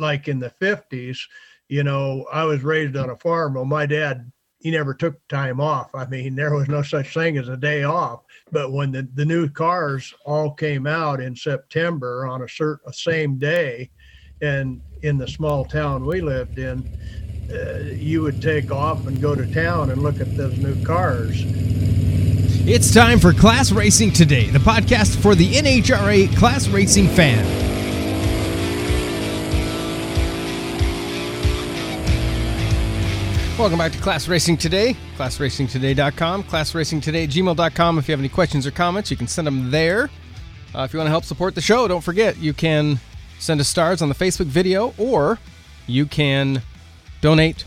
like in the 50s, you know, I was raised on a farm. Well, my dad, he never took time off. I mean, there was no such thing as a day off. But when the, the new cars all came out in September on a certain same day, and in the small town we lived in, uh, you would take off and go to town and look at those new cars. It's time for Class Racing Today, the podcast for the NHRA class racing fan. Welcome back to Class Racing Today, classracingtoday.com, classracingtoday@gmail.com. If you have any questions or comments, you can send them there. Uh, if you want to help support the show, don't forget you can send us stars on the Facebook video or you can donate.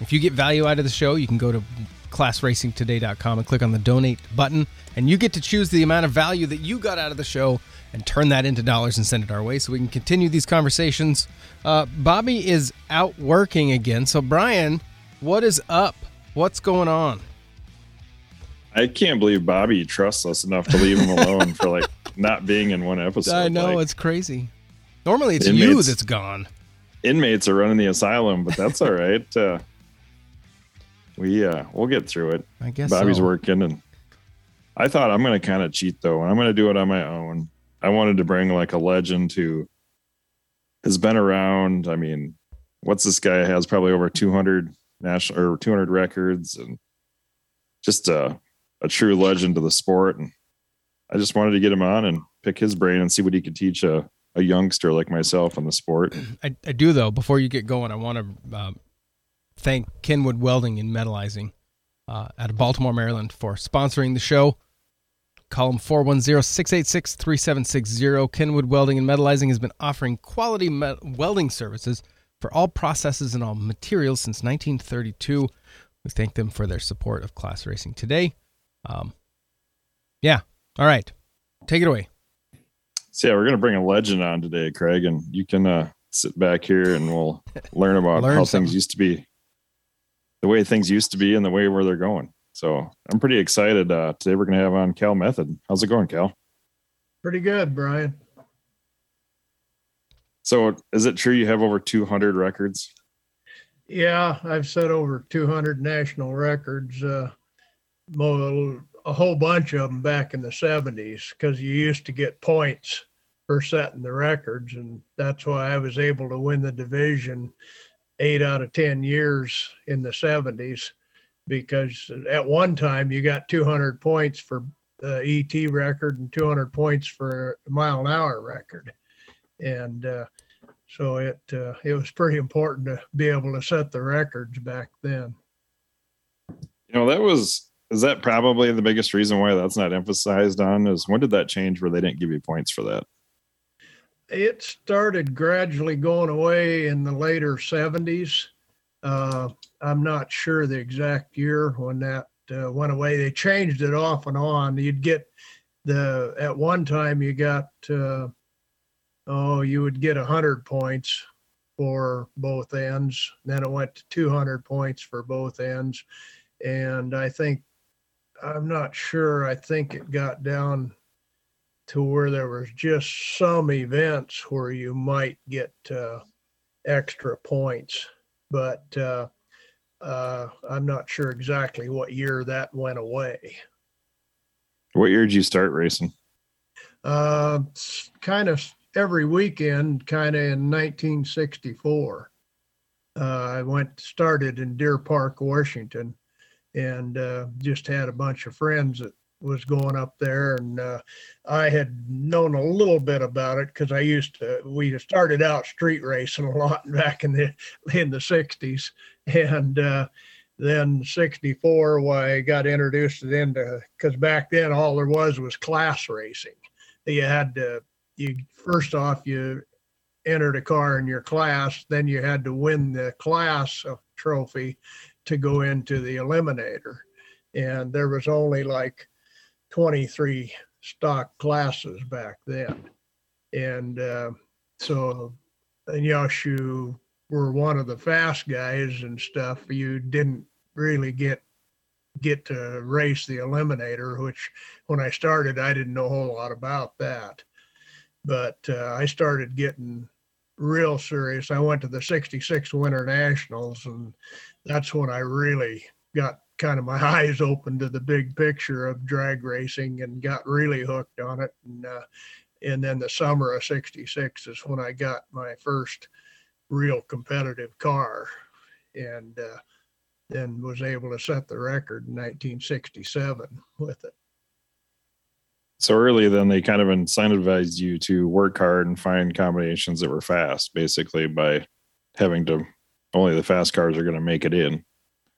If you get value out of the show, you can go to classracingtoday.com and click on the donate button, and you get to choose the amount of value that you got out of the show and turn that into dollars and send it our way so we can continue these conversations. Uh, Bobby is out working again. So, Brian, what is up? What's going on? I can't believe Bobby trusts us enough to leave him alone for like not being in one episode. I know like, it's crazy. Normally it's inmates, you that's gone. Inmates are running the asylum, but that's all right. Uh, we uh, we'll get through it. I guess Bobby's so. working, and I thought I'm going to kind of cheat though, and I'm going to do it on my own. I wanted to bring like a legend who has been around. I mean, what's this guy has probably over 200 national or 200 records and just a, a true legend of the sport. And I just wanted to get him on and pick his brain and see what he could teach a, a youngster like myself on the sport. I, I do though. Before you get going, I want to uh, thank Kenwood Welding and Metalizing uh, out of Baltimore, Maryland, for sponsoring the show. Call them 410-686-3760. Kenwood Welding and Metalizing has been offering quality welding services for all processes and all materials since 1932. We thank them for their support of class racing today. Um, yeah. All right. Take it away. So yeah, we're gonna bring a legend on today, Craig, and you can uh, sit back here and we'll learn about learn how something. things used to be, the way things used to be, and the way where they're going. So I'm pretty excited. Uh, today we're gonna have on Cal Method. How's it going, Cal? Pretty good, Brian. So is it true you have over 200 records? Yeah, I've set over 200 national records. Uh, a whole bunch of them back in the 70s because you used to get points for setting the records, and that's why I was able to win the division eight out of 10 years in the 70s because at one time you got 200 points for the ET record and 200 points for a mile an hour record. And uh, so it uh, it was pretty important to be able to set the records back then. You know, that was is that probably the biggest reason why that's not emphasized on is when did that change where they didn't give you points for that? It started gradually going away in the later 70s. Uh, I'm not sure the exact year when that uh, went away. They changed it off and on. You'd get the at one time you got uh, oh, you would get 100 points for both ends. Then it went to 200 points for both ends. And I think, I'm not sure, I think it got down to where there was just some events where you might get uh, extra points. But uh, uh, I'm not sure exactly what year that went away. What year did you start racing? Uh, kind of every weekend, kind of in 1964. Uh, I went started in Deer Park, Washington, and uh, just had a bunch of friends that was going up there, and uh, I had known a little bit about it because I used to. We started out street racing a lot back in the in the 60s, and uh, then 64 why I got introduced into because back then all there was was class racing. You had to you first off you entered a car in your class, then you had to win the class trophy to go into the eliminator, and there was only like 23 stock classes back then, and uh, so unless you were one of the fast guys and stuff, you didn't really get get to race the eliminator which when i started i didn't know a whole lot about that but uh, I started getting real serious, I went to the 66 Winter Nationals, and that's when I really got kind of my eyes open to the big picture of drag racing and got really hooked on it. And, uh, and then the summer of 66 is when I got my first real competitive car and uh, then was able to set the record in 1967 with it. So early, then they kind of incentivized you to work hard and find combinations that were fast, basically by having to only the fast cars are going to make it in.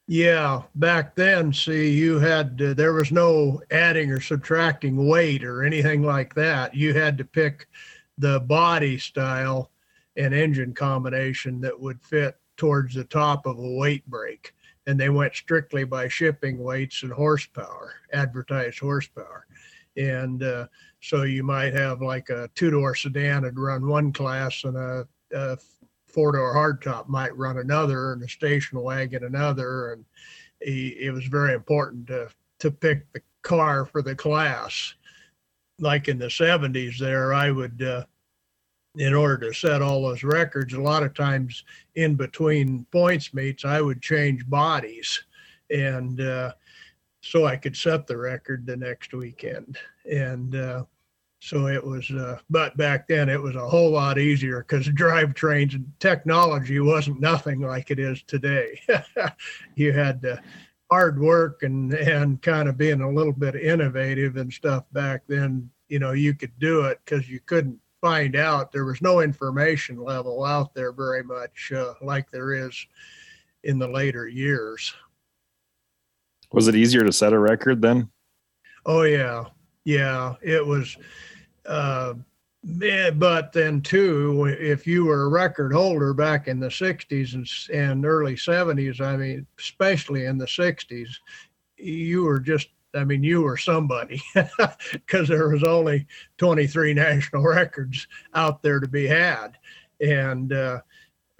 Yeah, back then, see, you had there was no adding or subtracting weight or anything like that. You had to pick the body style and engine combination that would fit towards the top of a weight break. And they went strictly by shipping weights and horsepower, advertised horsepower. And uh, so you might have like a two door sedan and run one class and a, a four door hardtop might run another and a station wagon another. And he, it was very important to, to pick the car for the class. Like in the 70s, there, I would, uh, in order to set all those records, a lot of times in between points meets, I would change bodies. And uh, so I could set the record the next weekend. And uh, so it was, uh, but back then it was a whole lot easier because drivetrains and technology wasn't nothing like it is today. you had to hard work and and kind of being a little bit innovative and stuff back then. You know, you could do it because you couldn't find out. There was no information level out there very much uh, like there is in the later years. Was it easier to set a record then? Oh yeah, yeah. It was uh, but then too, if you were a record holder back in the 60s and, and early 70s, I mean, especially in the 60s, you were just I mean, you were somebody because there was only 23 national records out there to be had. And uh,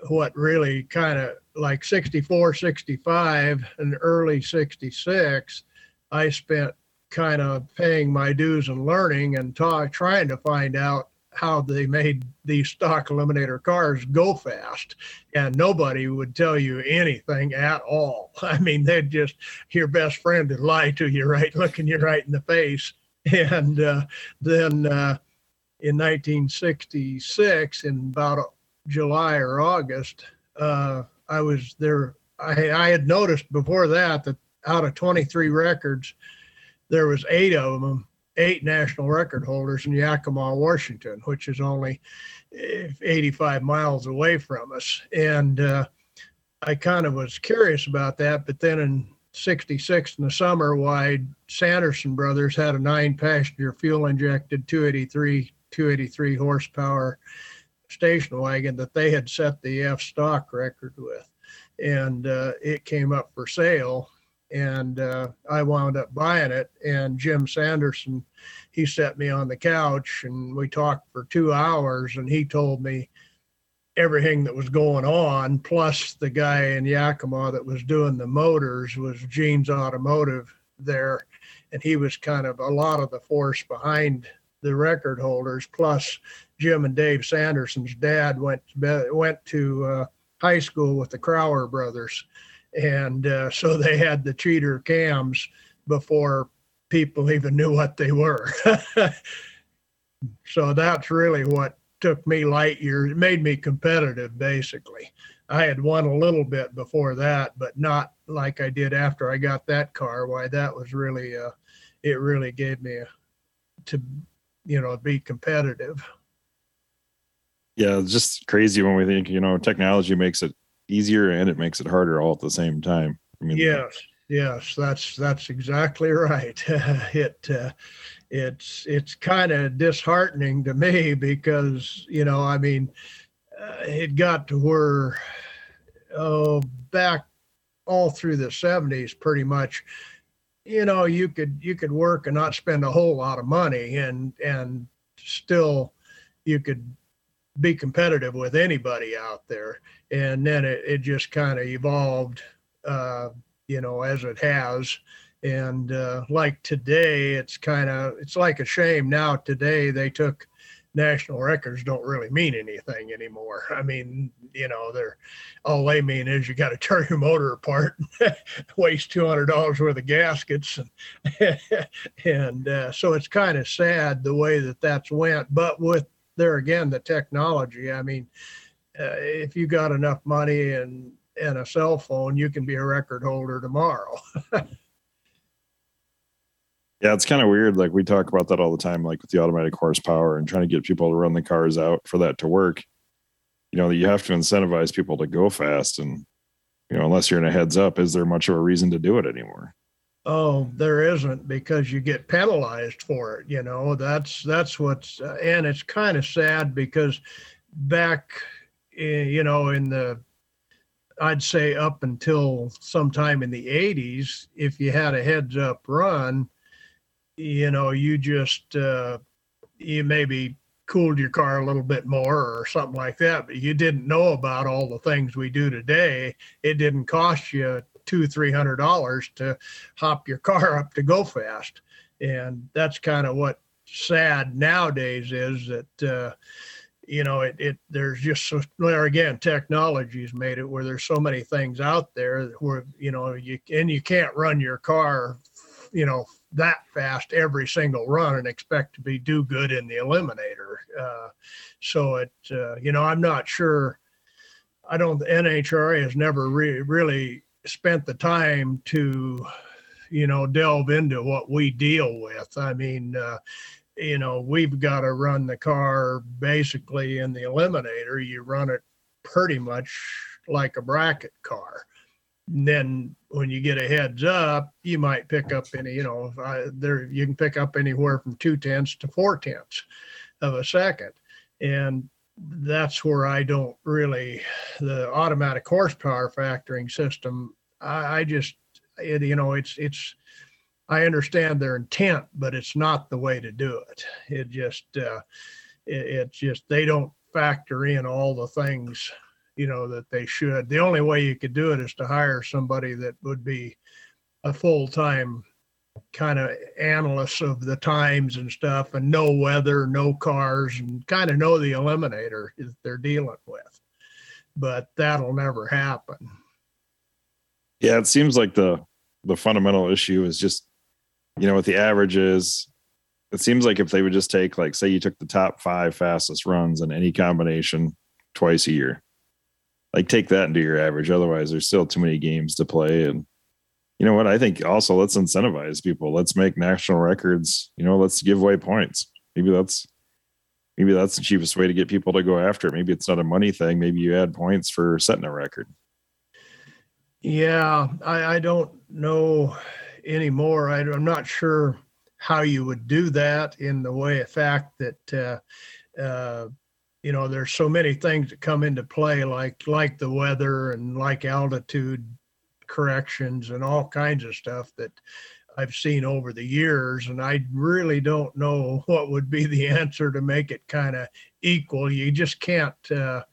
what really kind of like 64, 65, and early 66, I spent kind of paying my dues and learning and trying to find out how they made these stock eliminator cars go fast. And nobody would tell you anything at all. I mean they'd just your best friend would lie to you right looking you right in the face. And uh, then uh, in 1966 in about july or august uh, i was there I, I had noticed before that that out of 23 records there was eight of them, eight national record holders in Yakima, Washington, which is only eh, 85 miles away from us. And uh, I kind of was curious about that. But then in 66 in the summer, why Sanderson Brothers had a nine passenger fuel injected 283, 283 horsepower station wagon that they had set the F stock record with. And uh, it came up for sale and uh, I wound up buying it. And Jim Sanderson, he set me on the couch and we talked for two hours, and he told me everything that was going on. Plus, the guy in Yakima that was doing the motors was Gene's Automotive there, and he was kind of a lot of the force behind the record holders. Plus, Jim and Dave Sanderson's dad went went to uh, high school with the Crower brothers and uh, so they had the cheater cams before people even knew what they were. so that's really what took me light years, it made me competitive basically. I had won a little bit before that, but not like I did after I got that car. Why that was really, uh, it really gave me a, to, you know, be competitive. Yeah, it's just crazy when we think, you know, technology makes it easier and it makes it harder all at the same time. I mean, yes, yes, that's that's exactly right. it uh, it's it's kind of disheartening to me because you know, I mean, uh, it got to where oh back all through the 70s pretty much you know you could you could work and not spend a whole lot of money and and still you could be competitive with anybody out there. And then it, it just kind of evolved, uh, you know, as it has. And uh, like today, it's kind of it's like a shame now. Today they took national records don't really mean anything anymore. I mean, you know, they're all they mean is you got to tear your motor apart, waste two hundred dollars worth of gaskets, and, and uh, so it's kind of sad the way that that's went. But with there again, the technology. I mean, uh, if you got enough money and and a cell phone, you can be a record holder tomorrow. Yeah, it's kind of weird. Like we talk about that all the time, like with the automatic horsepower and trying to get people to run the cars out for that to work. You know, that you have to incentivize people to go fast. And, you know, unless you're in a heads up, is there much of a reason to do it anymore? Oh, there isn't because you get penalized for it. You know, that's that's what's uh, and it's kind of sad because back, in, you know, in the I'd say up until sometime in the 80s, if you had a heads up run, you know, you just uh, you maybe cooled your car a little bit more or something like that, but you didn't know about all the things we do today. It didn't cost you two, three hundred dollars to hop your car up to go fast, and that's kind of what sad nowadays is that. Uh, you know, it, it there's just so there again, technology's made it where there's so many things out there where you know you and you can't run your car, you know, that fast every single run and expect to be do good in the eliminator. Uh, so it, uh, you know, I'm not sure. I don't. The NHRA has never re- really spent the time to, you know, delve into what we deal with. I mean, uh, you know, we've got to run the car basically in the eliminator. You run it pretty much like a bracket car and then when you get a heads up, you might pick up any, you know, I, there you can pick up anywhere from two tenths to four tenths of a second, and that's where I don't really the automatic horsepower factoring system. I, I just, it, you know, it's it's. I understand their intent, but it's not the way to do it. It just, uh, it, it's just they don't factor in all the things you know that they should. The only way you could do it is to hire somebody that would be a full time kind of analysts of the times and stuff and know weather, know cars, and kind of know the eliminator that they're dealing with. But that'll never happen. Yeah, it seems like the the fundamental issue is just you know with the averages. It seems like if they would just take like say you took the top five fastest runs in any combination twice a year like take that into your average. Otherwise, there's still too many games to play. And you know what? I think also let's incentivize people. Let's make national records. You know, let's give away points. Maybe that's maybe that's the cheapest way to get people to go after it. Maybe it's not a money thing. Maybe you add points for setting a record. Yeah, I, I don't know anymore. I, I'm not sure how you would do that in the way of fact that uh, uh, you know there's so many things that come into play like like the weather and like altitude corrections and all kinds of stuff that I've seen over the years and I really don't know what would be the answer to make it kind of equal you just can't uh,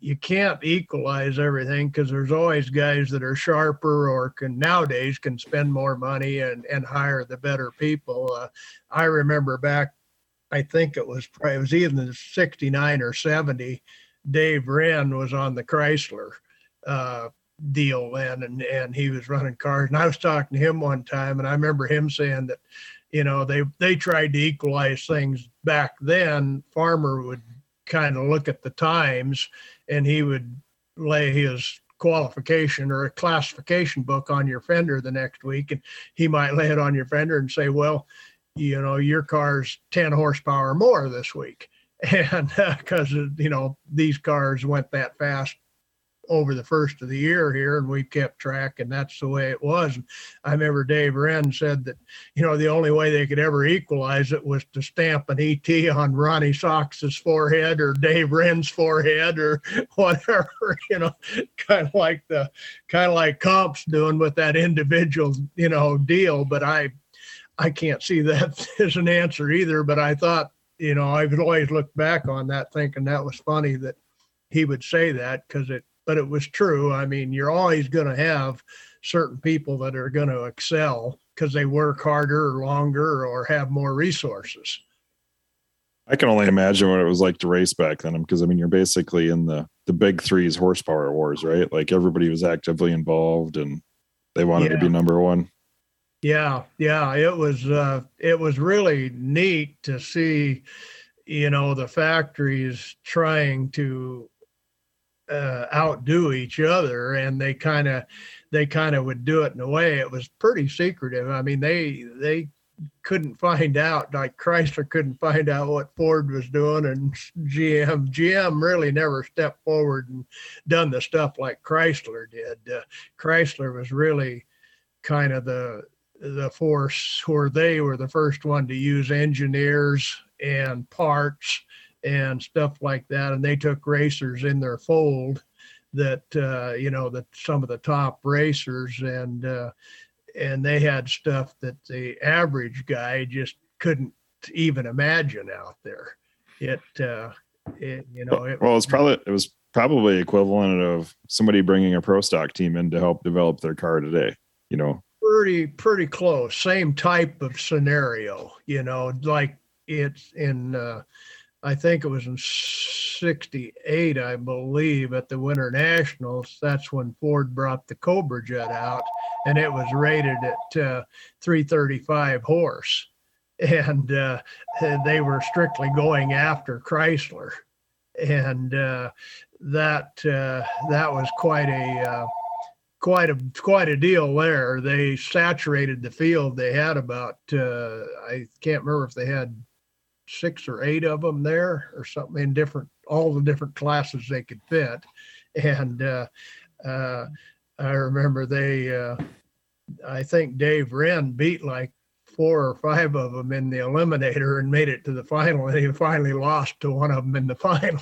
you can't equalize everything because there's always guys that are sharper or can nowadays can spend more money and and hire the better people uh, I remember back I think it was it was either 69 or 70. Dave Wren was on the Chrysler uh, deal then, and and he was running cars. And I was talking to him one time, and I remember him saying that, you know, they they tried to equalize things back then. Farmer would kind of look at the times, and he would lay his qualification or a classification book on your fender the next week, and he might lay it on your fender and say, well you know your car's 10 horsepower more this week and because uh, you know these cars went that fast over the first of the year here and we kept track and that's the way it was and i remember dave wren said that you know the only way they could ever equalize it was to stamp an et on ronnie sox's forehead or dave wren's forehead or whatever you know kind of like the kind of like comps doing with that individual you know deal but i I can't see that as an answer either. But I thought, you know, I've always looked back on that thinking that was funny that he would say that because it, but it was true. I mean, you're always going to have certain people that are going to excel because they work harder or longer or have more resources. I can only imagine what it was like to race back then, because I mean, you're basically in the the big threes horsepower wars, right? Like everybody was actively involved, and they wanted Yeah. to be number one. Yeah, yeah, it was uh it was really neat to see you know the factories trying to uh outdo each other and they kind of they kind of would do it in a way it was pretty secretive. I mean they they couldn't find out like Chrysler couldn't find out what Ford was doing and GM GM really never stepped forward and done the stuff like Chrysler did. Uh, Chrysler was really kind of the the force where they were the first one to use engineers and parts and stuff like that and they took racers in their fold that uh, you know that some of the top racers and uh, and they had stuff that the average guy just couldn't even imagine out there it uh it you know it, well, it's probably it was probably equivalent of somebody bringing a pro stock team in to help develop their car today. You know, pretty pretty close same type of scenario you know like it's in uh i think it was in 68 i believe at the winter nationals that's when ford brought the cobra jet out and it was rated at uh 335 horse and uh they were strictly going after chrysler and uh that uh that was quite a uh quite a quite a deal there. They saturated the field. They had about uh, I can't remember if they had six or eight of them there or something in different all the different classes they could fit. And uh, uh, I remember they uh, I think Dave Wren beat like four or five of them in the eliminator and made it to the final and he finally lost to one of them in the final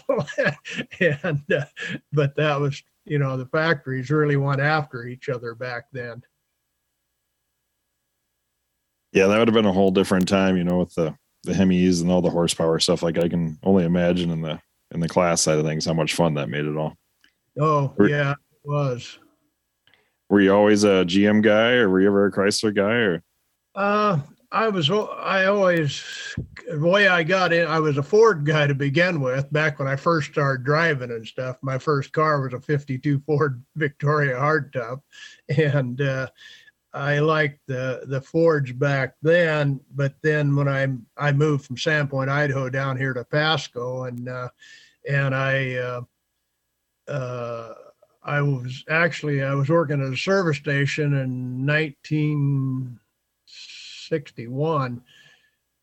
and uh, but that was you know the factories really went after each other back then yeah, that would have been a whole different time. You know, with the the Hemis and all the horsepower stuff. Like I can only imagine in the in the class side of things how much fun that made it all. oh Were- yeah it was Were you always a GM guy, or were you ever a Chrysler guy, or uh i was. I always the way i got in i was a ford guy to begin with back when i first started driving and stuff my first car was a 52 ford victoria hardtop and uh I liked the the Fords back then, but then when I I moved from Sandpoint, Idaho, down here to Pasco, and uh, and I uh, uh, I was actually I was working at a service station in 1961,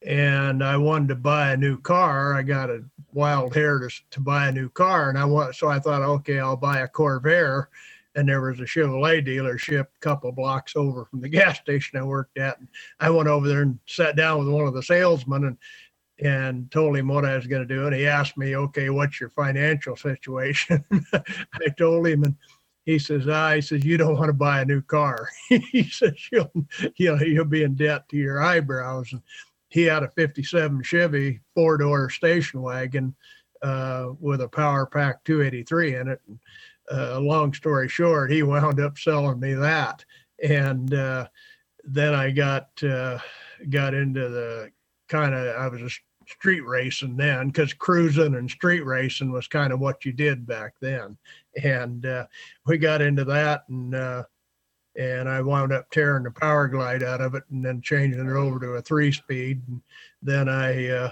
and I wanted to buy a new car. I got a wild hair to to buy a new car, and I want so I thought, okay, I'll buy a Corvair and there was a Chevrolet dealership a couple blocks over from the gas station I worked at. And I went over there and sat down with one of the salesmen and and told him what I was going to do. And he asked me, "Okay, what's your financial situation?" I told him, and he says, "Ah," he says, "You don't want to buy a new car." he says, "You'll, you know, you'll be in debt to your eyebrows." And he had a '57 Chevy four-door station wagon uh, with a Power Pack 283 in it. And, uh, long story short, he wound up selling me that, and uh, then I got uh, got into the kind of I was a street racing then because cruising and street racing was kind of what you did back then, and uh, we got into that and. Uh, and I wound up tearing the power glide out of it and then changing it over to a three speed. And then I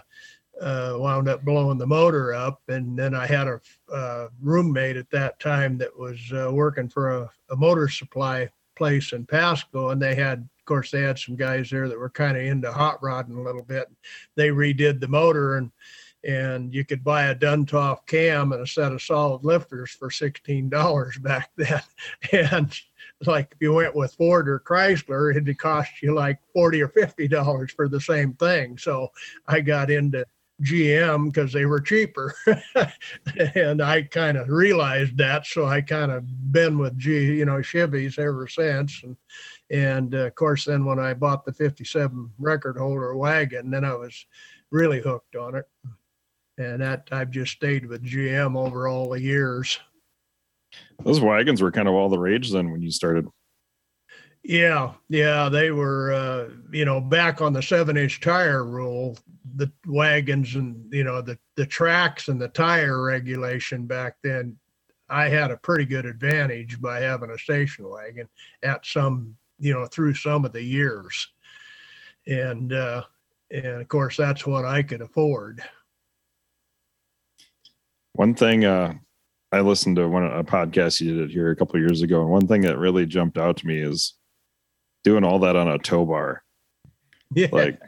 uh, wound up blowing the motor up. And then I had a uh, roommate at that time that was uh, working for a, a motor supply place in Pasco, and they had, of course, they had some guys there that were kind of into hot rodding a little bit. They redid the motor, and and you could buy a Duntov cam and a set of solid lifters for sixteen dollars back then, and like if you went with Ford or Chrysler, it'd cost you like forty or fifty dollars for the same thing. So I got into GM because they were cheaper. and I kind of realized that. So I kind of been with G, you know, Chevys ever since. And, and uh, of course, then when I bought the 57 record holder wagon, then I was really hooked on it. And that I've just stayed with GM over all the years. those wagons were kind of all the rage then when you started? Yeah, yeah, they were, uh, you know, back on the seven inch tire rule, the wagons and, you know, the, the tracks and the tire regulation back then, I had a pretty good advantage by having a station wagon at some, you know, through some of the years. And, uh, and of course, that's what I could afford. One thing, uh, I listened to one a podcast you did here a couple years ago, and one thing that really jumped out to me is doing all that on a tow bar. Yeah. Like,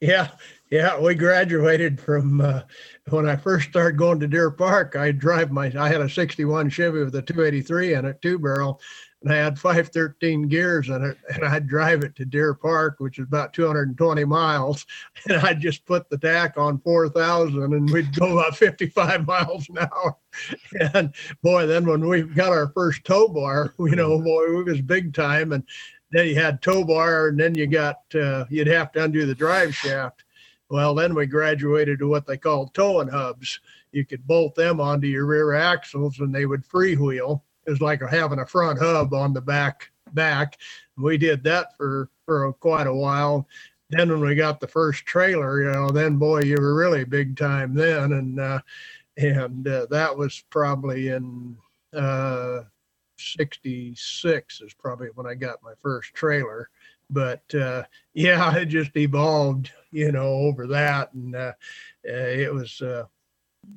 Yeah, yeah. We graduated from uh, when I first started going to Deer Park. I drive my. I had a '61 Chevy with a 283 in it, two barrel, and I had 513 gears in it, and I'd drive it to Deer Park, which is about 220 miles, and I'd just put the tach on 4,000, and we'd go about 55 miles an hour. And boy, then when we got our first tow bar, you know, boy, it was big time, and then you had tow bar, and then you got uh, you'd have to undo the drive shaft. Well, then we graduated to what they called towing hubs. You could bolt them onto your rear axles, and they would freewheel. It was like having a front hub on the back back. We did that for for quite a while. Then when we got the first trailer, you know, then boy, you were really big time then, and uh, and uh, that was probably in uh, 66 is probably when I got my first trailer. But uh, yeah, it just evolved, you know, over that. And uh, uh, it was, uh,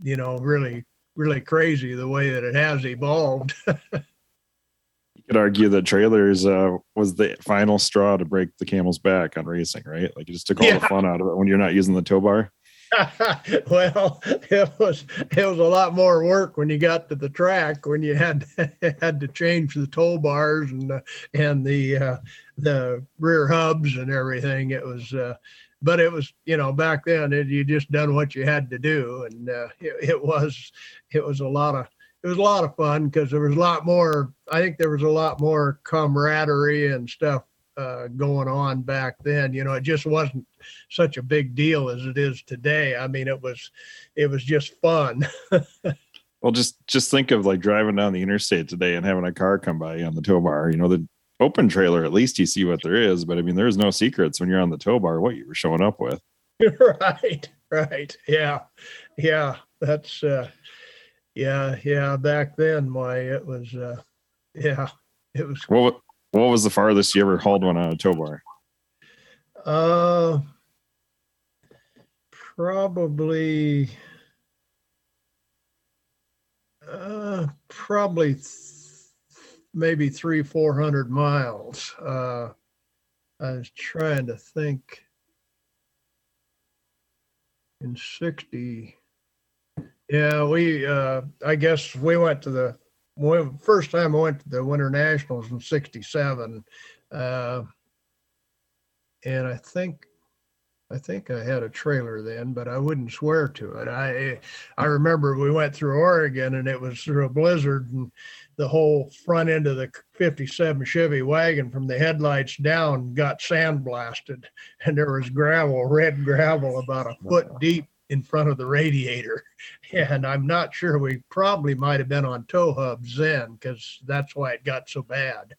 you know, really, really crazy the way that it has evolved. you could argue that trailers uh, was the final straw to break the camel's back on racing, right? Like you just took all Yeah. the fun out of it when you're not using the tow bar. well, it was it was a lot more work when you got to the track when you had had to change the tow bars and the, and the uh, the rear hubs and everything. It was, uh, but it was you know back then it, you just done what you had to do, and uh, it, it was it was a lot of it was a lot of fun because there was a lot more. I think there was a lot more camaraderie and stuff uh, going on back then. You know, it just wasn't such a big deal as it is today. I mean, it was it was just fun. Well, just just think of like driving down the interstate today and having a car come by on the tow bar. You know, the open trailer, at least you see what there is. But I mean, there's no secrets when you're on the tow bar what you were showing up with. right, right. Yeah. Yeah. That's uh yeah, yeah. Back then why it was uh yeah, it was wa- what was the farthest you ever hauled one on a tow bar? uh probably uh probably th- maybe three four hundred miles. Uh i was trying to think. In 60 yeah we uh i guess we went to the when, first time i went to the winter nationals in 67 uh and i think I think I had a trailer then, but I wouldn't swear to it. I I remember we went through Oregon and it was through a blizzard and the whole front end of the 57 Chevy wagon from the headlights down got sandblasted and there was gravel, red gravel about a foot deep in front of the radiator. And I'm not sure we probably might have been on tow hubs then because that's why it got so bad.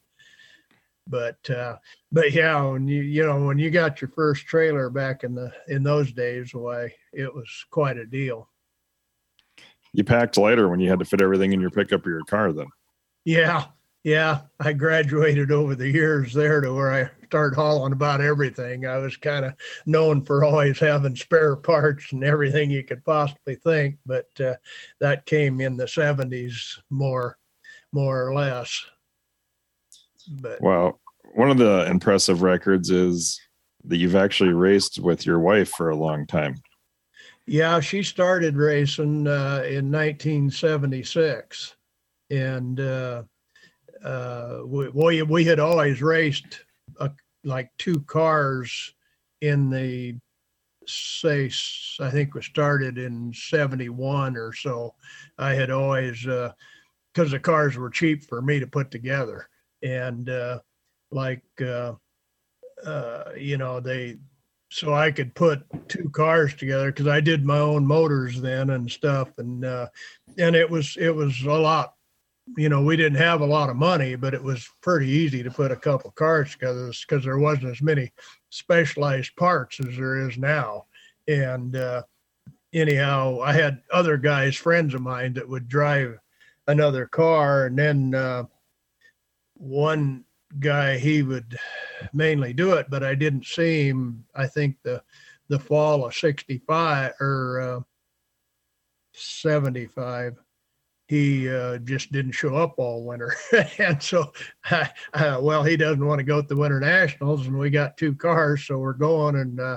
But uh but yeah, when you you know when you got your first trailer back in the in those days, why it was quite a deal. You packed lighter when you had to fit everything in your pickup or your car. Then Yeah, yeah. I graduated over the years there to where I started hauling about everything. I was kind of known for always having spare parts and everything you could possibly think, but uh, that came in the '70s more, more or less. But Well, one of the impressive records is that you've actually raced with your wife for a long time. Yeah, she started racing uh, in 1976, and uh, uh, we, we had always raced uh, like two cars in the say I think we started in 71 or so. I had always because the cars were cheap for me to put together, and uh, like uh, uh, you know they so I could put two cars together because I did my own motors then and stuff, and uh, and it was it was a lot you know, we didn't have a lot of money, but it was pretty easy to put a couple cars together because there wasn't as many specialized parts as there is now. And uh, anyhow, I had other guys, friends of mine, that would drive another car, and then uh, one guy he would mainly do it, but I didn't see him. I think the the fall of '65 or uh, '75 he uh, just didn't show up all winter. and so, uh, well, he doesn't want to go to the Winter Nationals, and we got two cars, so we're going. And uh,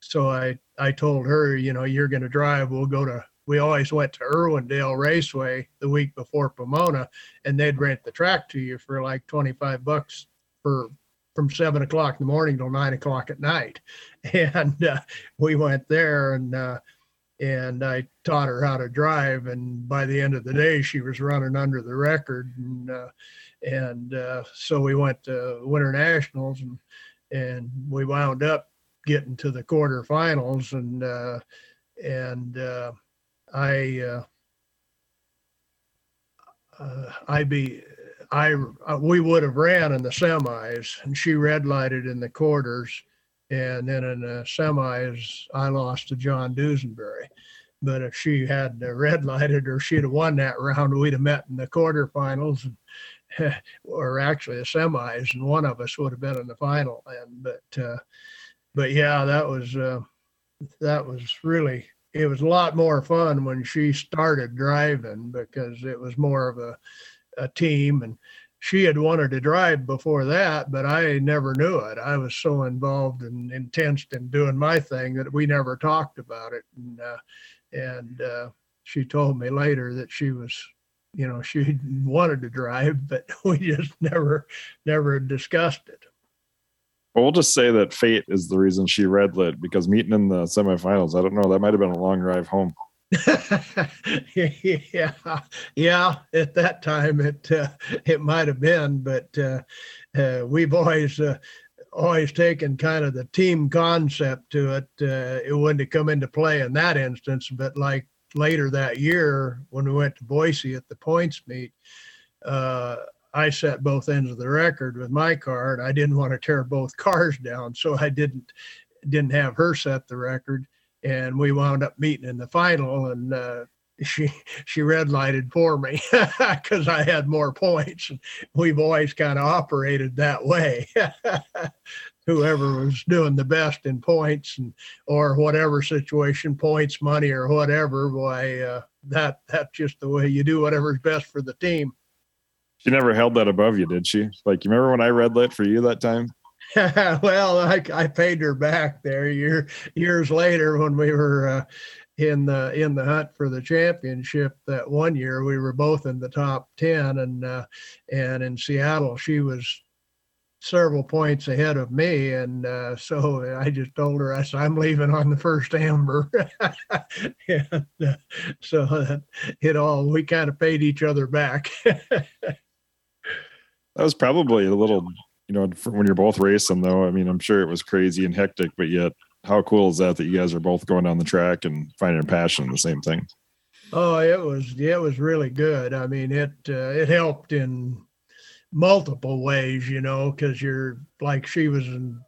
so I, I told her, you know, you're going to drive. We'll go to. We always went to Irwindale Raceway the week before Pomona, and they'd rent the track to you for like 25 bucks for from seven o'clock in the morning till nine o'clock at night. And uh, we went there, and uh, and I taught her how to drive. And by the end of the day, she was running under the record. And uh, and uh, so we went to Winter Nationals, and and we wound up getting to the quarterfinals. And uh, and uh, I uh, uh, I be I we would have ran in the semis, and she red lighted in the quarters and then in the semis, I lost to John Dusenberry. But if she had red lighted or she'd have won that round, we'd have met in the quarterfinals and, or actually the semis, and one of us would have been in the final. And but uh, but yeah, that was uh, that was really it was a lot more fun when she started driving because it was more of a a team and she had wanted to drive before that, but I never knew it. I was so involved and intense in doing my thing that we never talked about it. And uh, and uh, she told me later that she was, you know, she wanted to drive, but we just never never discussed it. Well, we'll just say that fate is the reason she red lit because meeting in the semifinals, I don't know, that might have been a long drive home. yeah, yeah. At that time, it uh, it might have been, but uh, uh, we've always uh, always taken kind of the team concept to it. Uh, it wouldn't have come into play in that instance, but like later that year when we went to Boise at the points meet. Uh, I set both ends of the record with my car, and I didn't want to tear both cars down, so I didn't didn't have her set the record and we wound up meeting in the final and uh, she she red lighted for me because I had more points. We've always kind of operated that way. Whoever was doing the best in points and or whatever situation, points, money, or whatever, why uh, that that's just the way you do whatever's best for the team. She never held that above you, did she? Like you remember when I red lit for you that time? well, I, I paid her back there year, years later when we were uh, in the in the hunt for the championship. That one year we were both in the top ten, and uh, and in Seattle she was several points ahead of me, and uh, so I just told her I said I'm leaving on the first amber, and uh, so it all we kind of paid each other back. that was probably a little you know, when you're both racing though, I mean, I'm sure it was crazy and hectic, but yet how cool is that that you guys are both going down the track and finding a passion in the same thing? Oh, it was it was really good. I mean, it uh, it helped in multiple ways, you know, because you're like she was in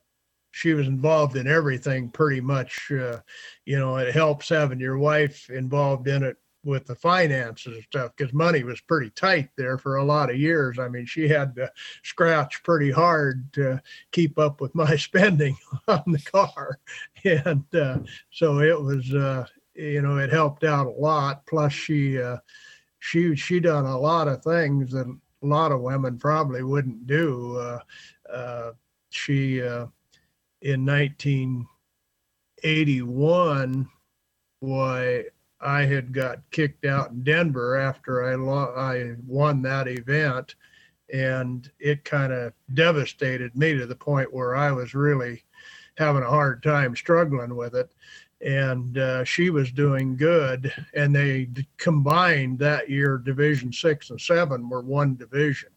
she was involved in everything pretty much. Uh, you know, it helps having your wife involved in it with the finances and stuff because money was pretty tight there for a lot of years. I mean, she had to scratch pretty hard to keep up with my spending on the car, and uh, so it was, uh, you know, it helped out a lot. Plus, she uh, she she done a lot of things that a lot of women probably wouldn't do. Uh, uh, she uh, in 1981 why I had got kicked out in Denver after I lo- I won that event, and it kind of devastated me to the point where I was really having a hard time struggling with it. And uh, she was doing good, and they combined that year. Division six and seven were one division,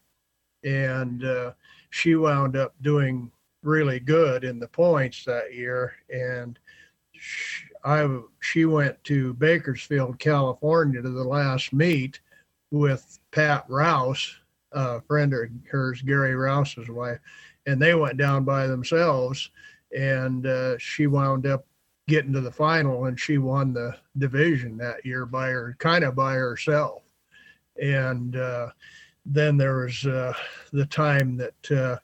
and uh, she wound up doing really good in the points that year. And she, I she went to Bakersfield, California, to the last meet with Pat Rouse, a friend of hers, Gary Rouse's wife, and they went down by themselves. And uh, she wound up getting to the final, and she won the division that year by her, kind of by herself. And uh, then there was uh, the time that uh,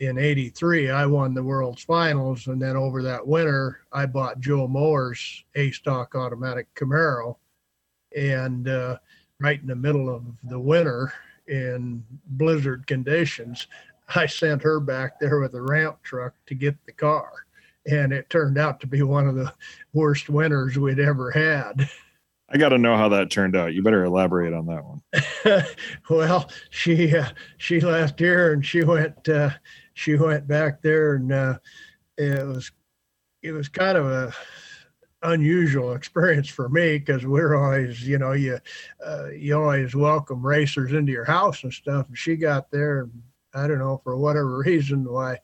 in 83 i won the world's finals and then over that winter i bought joe moore's a stock automatic camaro and uh, right in the middle of the winter in blizzard conditions i sent her back there with a ramp truck to get the car and it turned out to be one of the worst winters we'd ever had I got to know how that turned out. You better elaborate on that one. well, she uh, she left here and she went uh, she went back there and uh, it was it was kind of a unusual experience for me because we're always you know you uh, you always welcome racers into your house and stuff. And she got there and i don't know for whatever reason why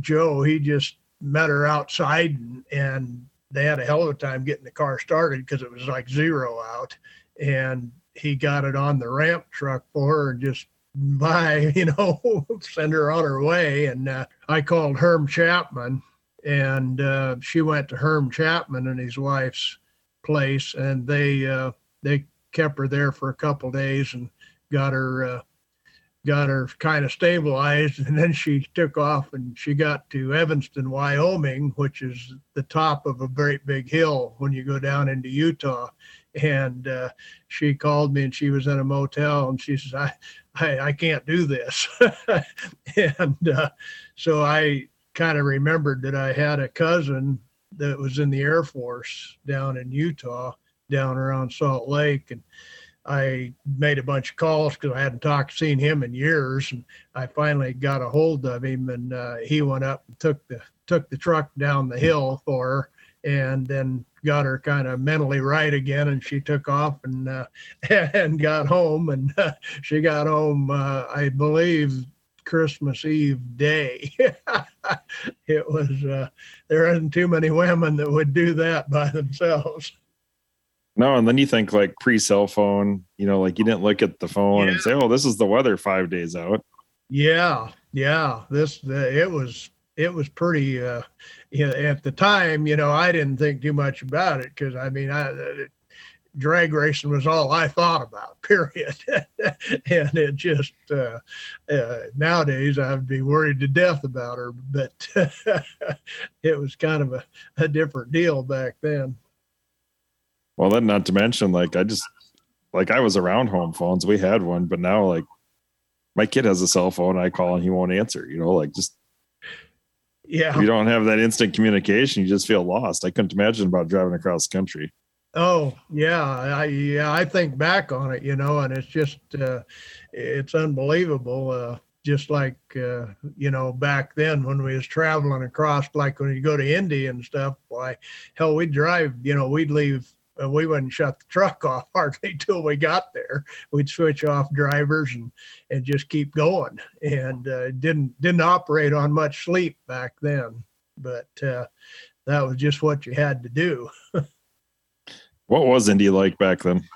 joe he just met her outside and, and they had a hell of a time getting the car started because it was like zero out. And he got it on the ramp truck for her and just by you know send her on her way. And uh, i called herm chapman and uh, she went to herm chapman and his wife's place and they uh, they kept her there for a couple days and got her uh, got her kind of stabilized. And then she took off and she got to evanston wyoming which is the top of a great big hill when you go down into utah. And uh, she called me and she was in a motel and she says i i, I can't do this. And uh, so i kind of remembered that i had a cousin that was in the air force down in utah down around salt lake. And I made a bunch of calls because I hadn't talked, seen him in years, and I finally got a hold of him, and uh, he went up and took the took the truck down the hill for her, and then got her kind of mentally right again, and she took off and uh, and got home, and uh, she got home, uh, I believe, Christmas Eve day. it was uh, there isn't too many women that would do that by themselves. No, and then you think like pre cell phone, you know, like you didn't look at the phone Yeah. and say, "Oh, this is the weather five days out." Yeah, yeah. This uh, it was it was pretty. Uh, you know, at the time, you know, I didn't think too much about it because I mean, I, uh, drag racing was all I thought about. Period. and it just uh, uh, nowadays I'd be worried to death about her, but it was kind of a, a different deal back then. Well, then not to mention, like I just like I was around home phones. We had one, but now like my kid has a cell phone. I call and he won't answer. You know, like just Yeah. if you don't have that instant communication, you just feel lost. I couldn't imagine about driving across the country. Oh yeah, I yeah I think back on it, you know, and it's just uh, it's unbelievable. Uh, just like uh, you know back then when we was traveling across, like when you go to Indy and stuff. Why hell, we'd drive. You know, we'd leave. Uh, we wouldn't shut the truck off hardly till we got there. We'd switch off drivers and and just keep going. And uh, didn't didn't operate on much sleep back then, but uh, that was just what you had to do. What was Indy like back then?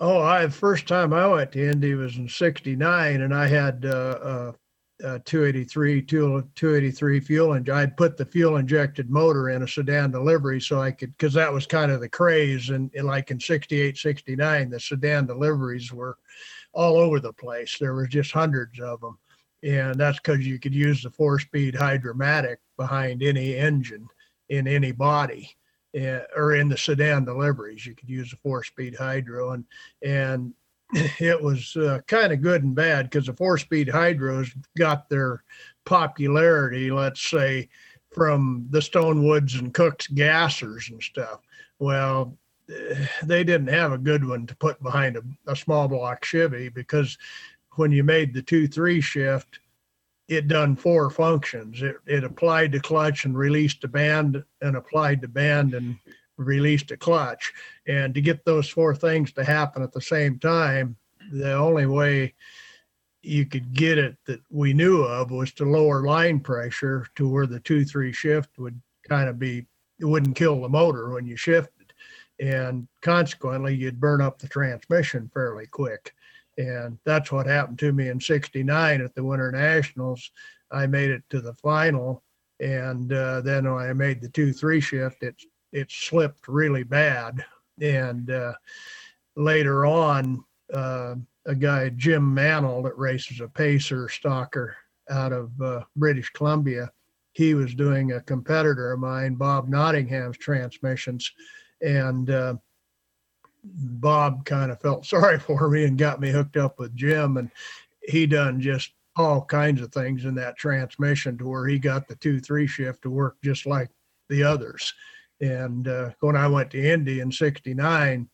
Oh, I first time I went to Indy was in '69, and I had uh, uh, uh, 283 2, 283 fuel and I'd put the fuel injected motor in a sedan delivery so I could because that was kind of the craze and, and like in 68 69 the sedan deliveries were all over the place. There was just hundreds of them. And that's because you could use the four speed hydromatic behind any engine in any body uh, or in the sedan deliveries. You could use a four speed hydro and and it was uh, kind of good and bad because the four speed hydros got their popularity, let's say, from the Stone Woods and Cooks gassers and stuff. Well, eh, they didn't have a good one to put behind a, a small block Chevy because when you made the 2 3 shift, it done four functions. It, it applied the clutch and released the band, and applied the band and released a clutch. And to get those four things to happen at the same time, the only way you could get it that we knew of was to lower line pressure to where the two three shift would kind of be it wouldn't kill the motor when you shifted. And consequently you'd burn up the transmission fairly quick. And that's what happened to me in 69 at the winter nationals. I made it to the final and uh, then when i made the 2-3 shift it it slipped really bad. And uh, later on uh, a guy jim mantle that races a pacer stocker out of uh, british columbia he was doing a competitor of mine bob nottingham's transmissions. And uh, Bob kind of felt sorry for me and got me hooked up with Jim, and he done just all kinds of things in that transmission to where he got the two three shift to work just like the others. And uh, when I went to Indy in '69,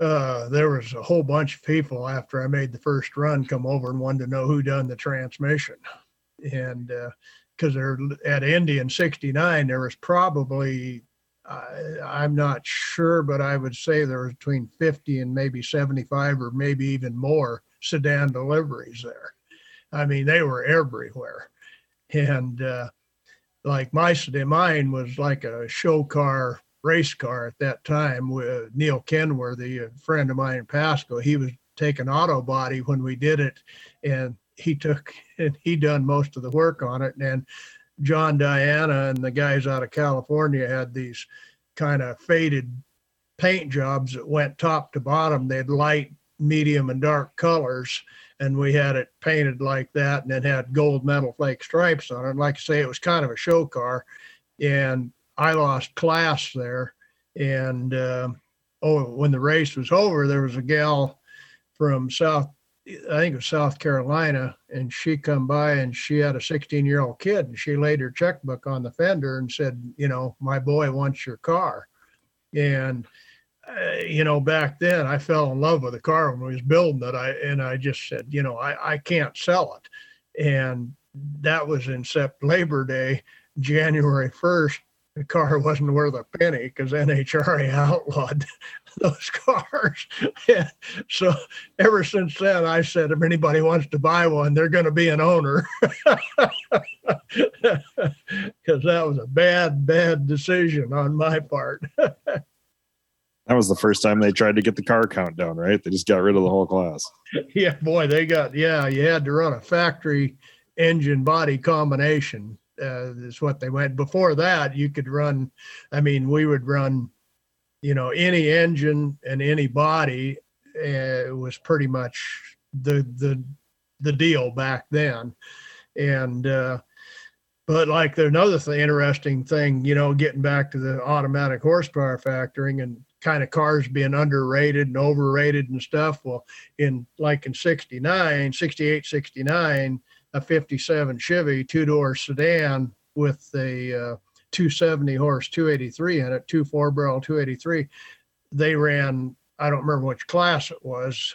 uh, there was a whole bunch of people after I made the first run come over and wanted to know who done the transmission, and because uh, they're at Indy in '69, there was probably I, am not sure, but I would say there was between 50 and maybe 75 or maybe even more sedan deliveries there. I mean, they were everywhere. And uh, like my mine was like a show car, race car at that time with Neil Kenworthy, a friend of mine in Pasco. He was taking auto body when we did it. And he took and he done most of the work on it. And John Diana and the guys out of California had these kind of faded paint jobs that went top to bottom. They had light, medium, and dark colors, and we had it painted like that, and it had gold metal flake stripes on it. Like I say, it was kind of a show car, and I lost class there. And uh, oh, when the race was over, there was a gal from South I think it was South Carolina, and she come by and she had a 16 year old kid, and she laid her checkbook on the fender and said, you know, my boy wants your car, and uh, you know, back then I fell in love with the car when we was building it. I and I just said, you know, I I can't sell it, and that was in Sept Labor Day, January 1st. The car wasn't worth a penny because NHRA outlawed those cars. yeah. So ever since then, I said, if anybody wants to buy one, they're going to be an owner. Because that was a bad, bad decision on my part. That was the first time they tried to get the car count down, right? They just got rid of the whole class. Yeah, boy, they got, yeah, you had to run a factory engine body combination. Uh, is what they went. Before that, you could run, I mean, we would run you know, any engine and any body uh, was pretty much the the the deal back then. And uh, but like another thing, interesting thing, you know, getting back to the automatic horsepower factoring and kind of cars being underrated and overrated and stuff. Well, in like in 69, 68, 69, a 57 Chevy two door sedan with a uh, 270 horse 283 in it, two four barrel 283. They ran, I don't remember which class it was.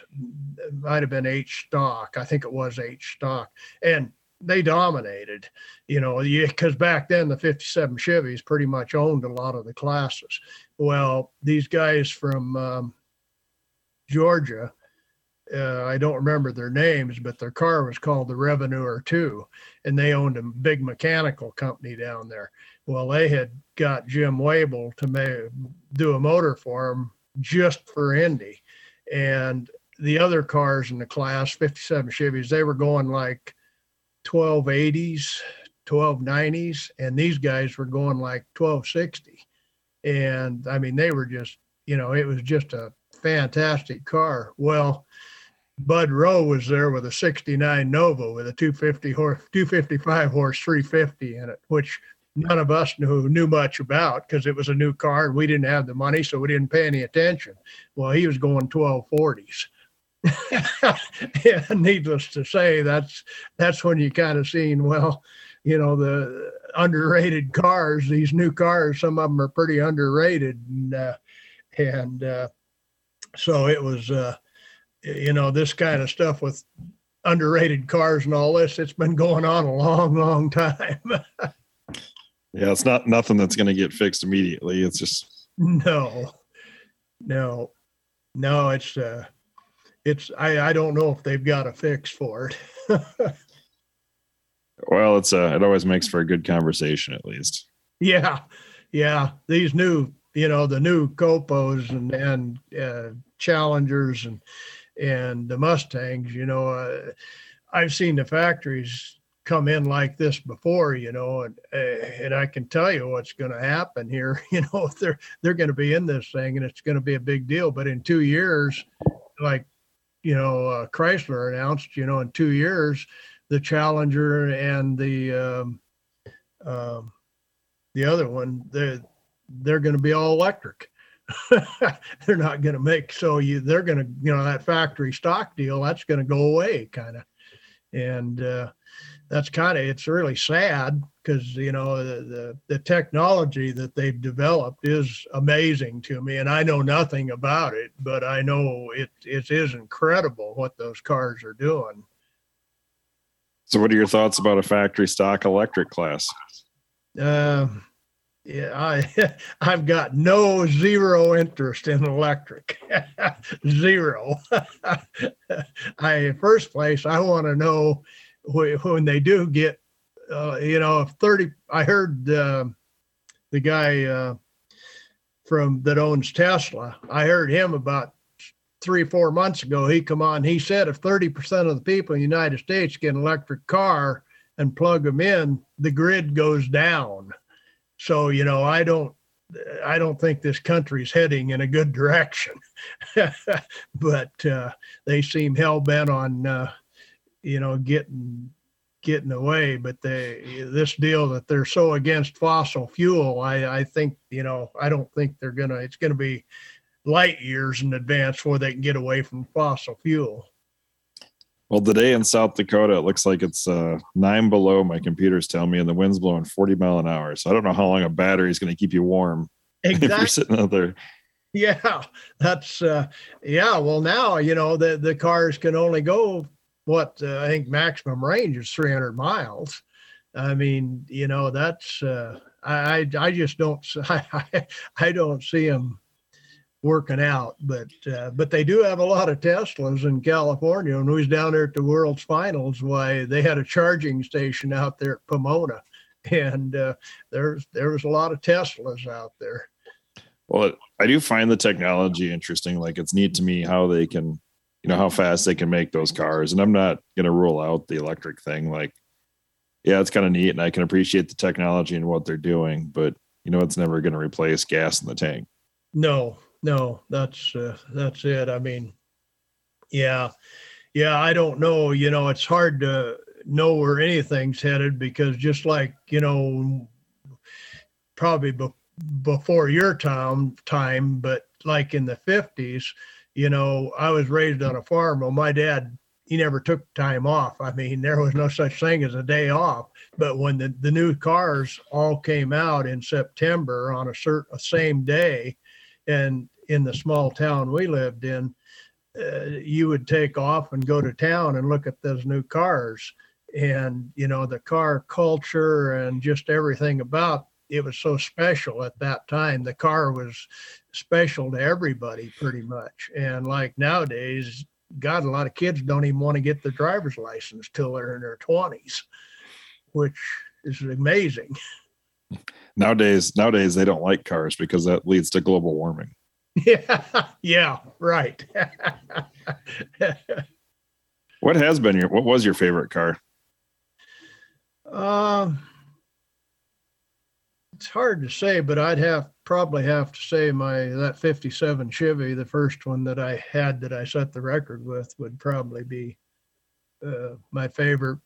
It might have been H stock. I think it was H stock. And they dominated, you know, because back then the 57 Chevys pretty much owned a lot of the classes. Well, these guys from um, Georgia, uh, I don't remember their names, but their car was called the Revenuer 2, and they owned a big mechanical company down there. Well, they had got Jim Wable to make, do a motor for them just for Indy. And the other cars in the class, 57 Chevys, they were going like 1280s, 1290s, and these guys were going like 1260. And I mean, they were just, you know, it was just a fantastic car. Well, Bud Rowe was there with a 69 Nova with a 250 horse, 255 horse 350 in it, which none of us knew knew much about because it was a new car and we didn't have the money, so we didn't pay any attention. Well, he was going 1240s. yeah, needless to say, that's that's when you kind of seen well, you know, the underrated cars. These new cars, some of them are pretty underrated, and uh, and uh, so it was, uh, you know, this kind of stuff with underrated cars and all this. It's been going on a long, long time. Yeah, it's not nothing that's going to get fixed immediately. It's just no, no, no. It's uh, it's I I don't know if they've got a fix for it. well, it's uh, it always makes for a good conversation at least. Yeah, yeah. These new you know the new Copos and and uh, Challengers and and the Mustangs. You know, uh, I've seen the factories come in like this before, you know, and uh, and I can tell you what's going to happen here. You know, they're they're going to be in this thing, and it's going to be a big deal. But in two years, like you know, uh, Chrysler announced, you know, in two years, the Challenger and the um, um, the other one, they're they're going to be all electric. they're not going to make so you they're going to you know that factory stock deal that's going to go away kind of and uh, that's kind of it's really sad because you know the, the, the technology that they've developed is amazing to me and i know nothing about it but i know it it is incredible what those cars are doing. So what are your thoughts about a factory stock electric class? Uh, yeah i i've got no zero interest in electric zero i first place i want to know when they do get, uh, you know, 30, I heard uh, the guy uh, from that owns Tesla, I heard him about three, four months ago. He come on, he said if 30% of the people in the United States get an electric car and plug them in, the grid goes down. So, you know, I don't, I don't think this country's heading in a good direction, but uh, they seem hell bent on uh, you know, getting getting away. But they this deal that they're so against fossil fuel, I, I think, you know, I don't think they're gonna it's gonna be light years in advance before they can get away from fossil fuel. Well, today in South Dakota, it looks like it's uh, nine below. My computers tell me, and the wind's blowing 40 mile an hour. So I don't know how long a battery is going to keep you warm exactly. if you're sitting out there. Yeah, that's uh, yeah. Well, now you know the the cars can only go what uh, I think maximum range is 300 miles. I mean, you know, that's uh, I I just don't I, I don't see them working out, but uh, but they do have a lot of Teslas in California. When we was down there at the World's Finals, why they had a charging station out there at Pomona, and uh, there's there was a lot of Teslas out there. Well, I do find the technology interesting. Like it's neat to me how they can you know how fast they can make those cars and i'm not going to rule out the electric thing like yeah it's kind of neat and i can appreciate the technology and what they're doing but you know it's never going to replace gas in the tank no no that's uh, that's it i mean yeah yeah i don't know you know it's hard to know where anything's headed because just like you know probably be- before your time time but like in the 50s you know, I was raised on a farm. Well, my dad, he never took time off. I mean, there was no such thing as a day off. But when the, the new cars all came out in September on a certain same day, and in the small town we lived in, uh, you would take off and go to town and look at those new cars and you know the car culture and just everything about it was so special at that time. The car was special to everybody pretty much. And like nowadays, God, a lot of kids don't even want to get their driver's license till they're in their 20s, which is amazing. Nowadays, nowadays they don't like cars because that leads to global warming. Yeah, yeah, right. what has been your what was your favorite car? Um it's hard to say, but I'd have probably have to say my that 57 Chevy, the first one that I had that I set the record with, would probably be uh, my favorite.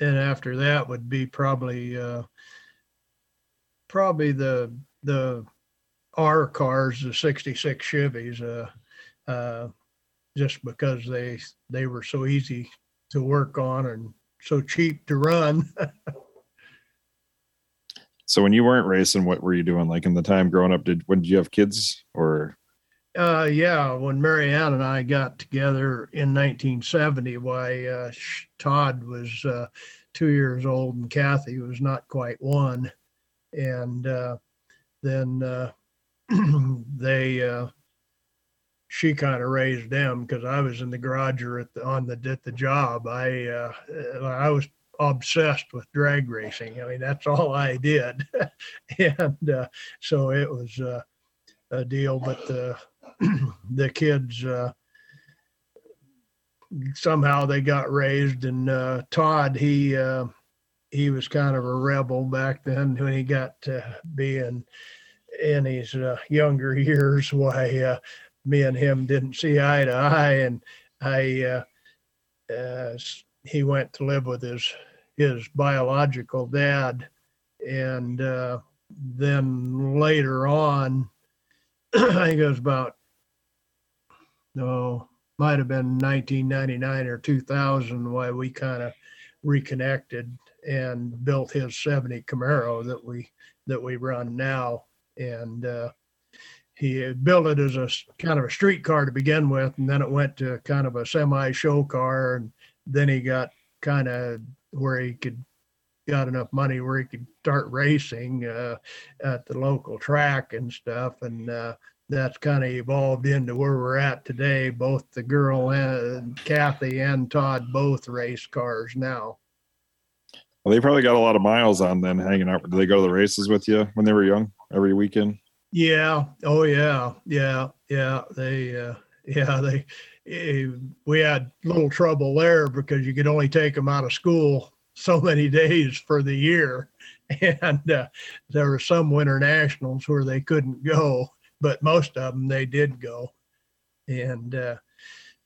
And after that would be probably uh, probably the the R cars, the 66 Chevys, uh, uh, just because they they were so easy to work on and so cheap to run. So when you weren't racing, what were you doing? Like in the time growing up, did when did you have kids or? Uh, yeah, when Marianne and I got together in 1970, why uh, Todd was uh, two years old and Kathy was not quite one, and uh, then uh, they uh, she kind of raised them because I was in the garage or at the, on the at the job. I uh, I was obsessed with drag racing. I mean, that's all I did. and uh, so it was, uh, a deal, but the the kids uh, somehow they got raised, and uh, Todd he uh, he was kind of a rebel back then when he got to being in his uh, younger years. Why uh, me and him didn't see eye to eye, and I uh, uh, he went to live with his his biological dad, and uh, then later on, I think it was about no, might have been 1999 or 2000 why we kind of reconnected and built his 70 Camaro that we that we run now, and uh, he built it as a kind of a street car to begin with, and then it went to kind of a semi show car, and then he got kind of where he could got enough money where he could start racing uh, at the local track and stuff, and uh, that's kind of evolved into where we're at today. Both the girl and Kathy and Todd both race cars now. Well, they probably got a lot of miles on then hanging out. Did they go to the races with you when they were young every weekend? Yeah. Oh yeah. Yeah. Yeah. They. Uh, yeah. They. Eh, we had little trouble there because you could only take them out of school so many days for the year, and uh, there were some winter nationals where they couldn't go, but most of them they did go, and uh,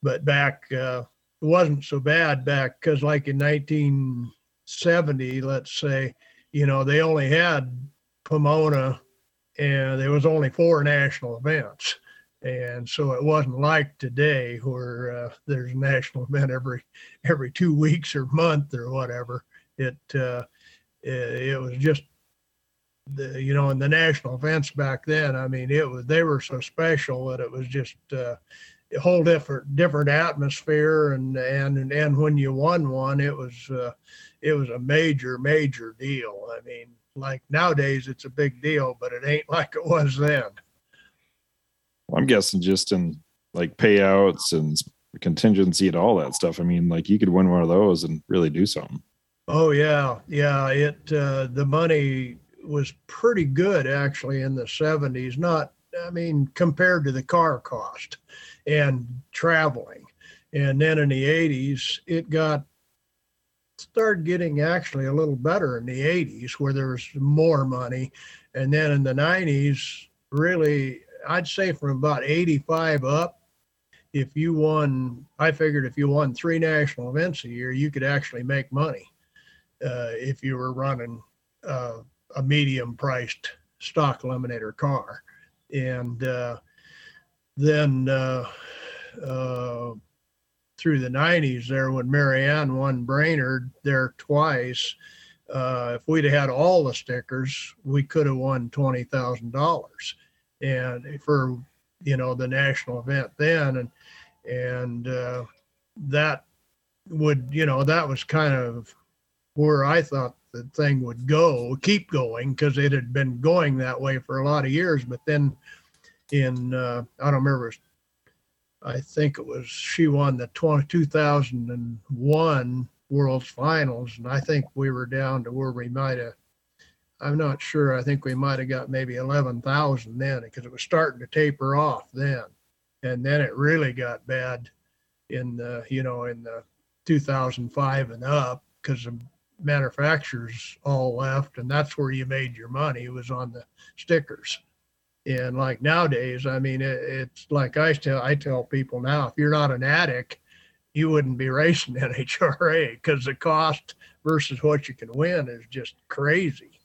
but back uh, it wasn't so bad back because like in 1970, let's say, you know they only had Pomona and there was only four national events. And so it wasn't like today where uh, there's a national event every every two weeks or month or whatever. It uh, it, was just the you know in the national events back then. I mean, it was they were so special that it was just uh, a whole different different atmosphere. And and and when you won one, it was uh, it was a major major deal. I mean, like nowadays it's a big deal, but it ain't like it was then. I'm guessing just in like payouts and contingency and all that stuff. I mean, like you could win one of those and really do something. Oh yeah, yeah. It uh, the money was pretty good actually in the 70s. Not, I mean, compared to the car cost and traveling. And then in the 80s, it got started getting actually a little better in the 80s where there was more money. And then in the 90s really i'd say from about 85 up if you won i figured if you won three national events a year you could actually make money uh, if you were running uh, a medium priced stock eliminator car. And uh, then uh, uh, through the 90s there when Marianne won Brainerd there twice. Uh, if we'd had all the stickers, we could have won twenty thousand dollars, and for you know the national event then, and and uh, that would you know that was kind of where I thought the thing would go, keep going because it had been going that way for a lot of years. But then in uh, I don't remember I think it was she won the 20, 2001 World's Finals, and I think we were down to where we might have. I'm not sure. I think we might have got maybe 11,000 then because it was starting to taper off then, and then it really got bad in the you know in the 2005 and up because the manufacturers all left, and that's where you made your money. Was on the stickers and like nowadays, I mean, it, it's like I tell I tell people now, if you're not an addict, you wouldn't be racing NHRA because the cost versus what you can win is just crazy.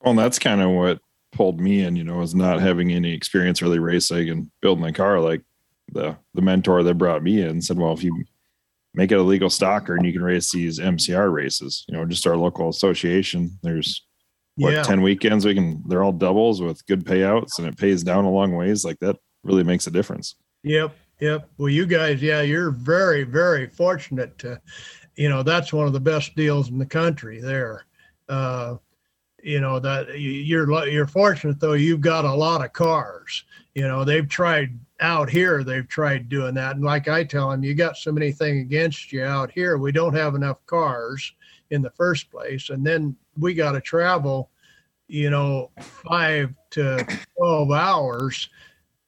Well, that's kind of what pulled me in, you know, is not having any experience really racing and building a car. Like the the mentor that brought me in said, well, if you make it a legal stocker and you can race these MCR races, you know, just our local association, there's what yeah. 10 weekends we can they're all doubles with good payouts and it pays down a long ways like that really makes a difference. Yep yep. Well you guys yeah you're very very fortunate to you know that's one of the best deals in the country there. Uh you know that you're you're fortunate though you've got a lot of cars. You know they've tried out here they've tried doing that. And like i tell them you got so many things against you out here we don't have enough cars in the first place. And then we got to travel you know, five to 12 hours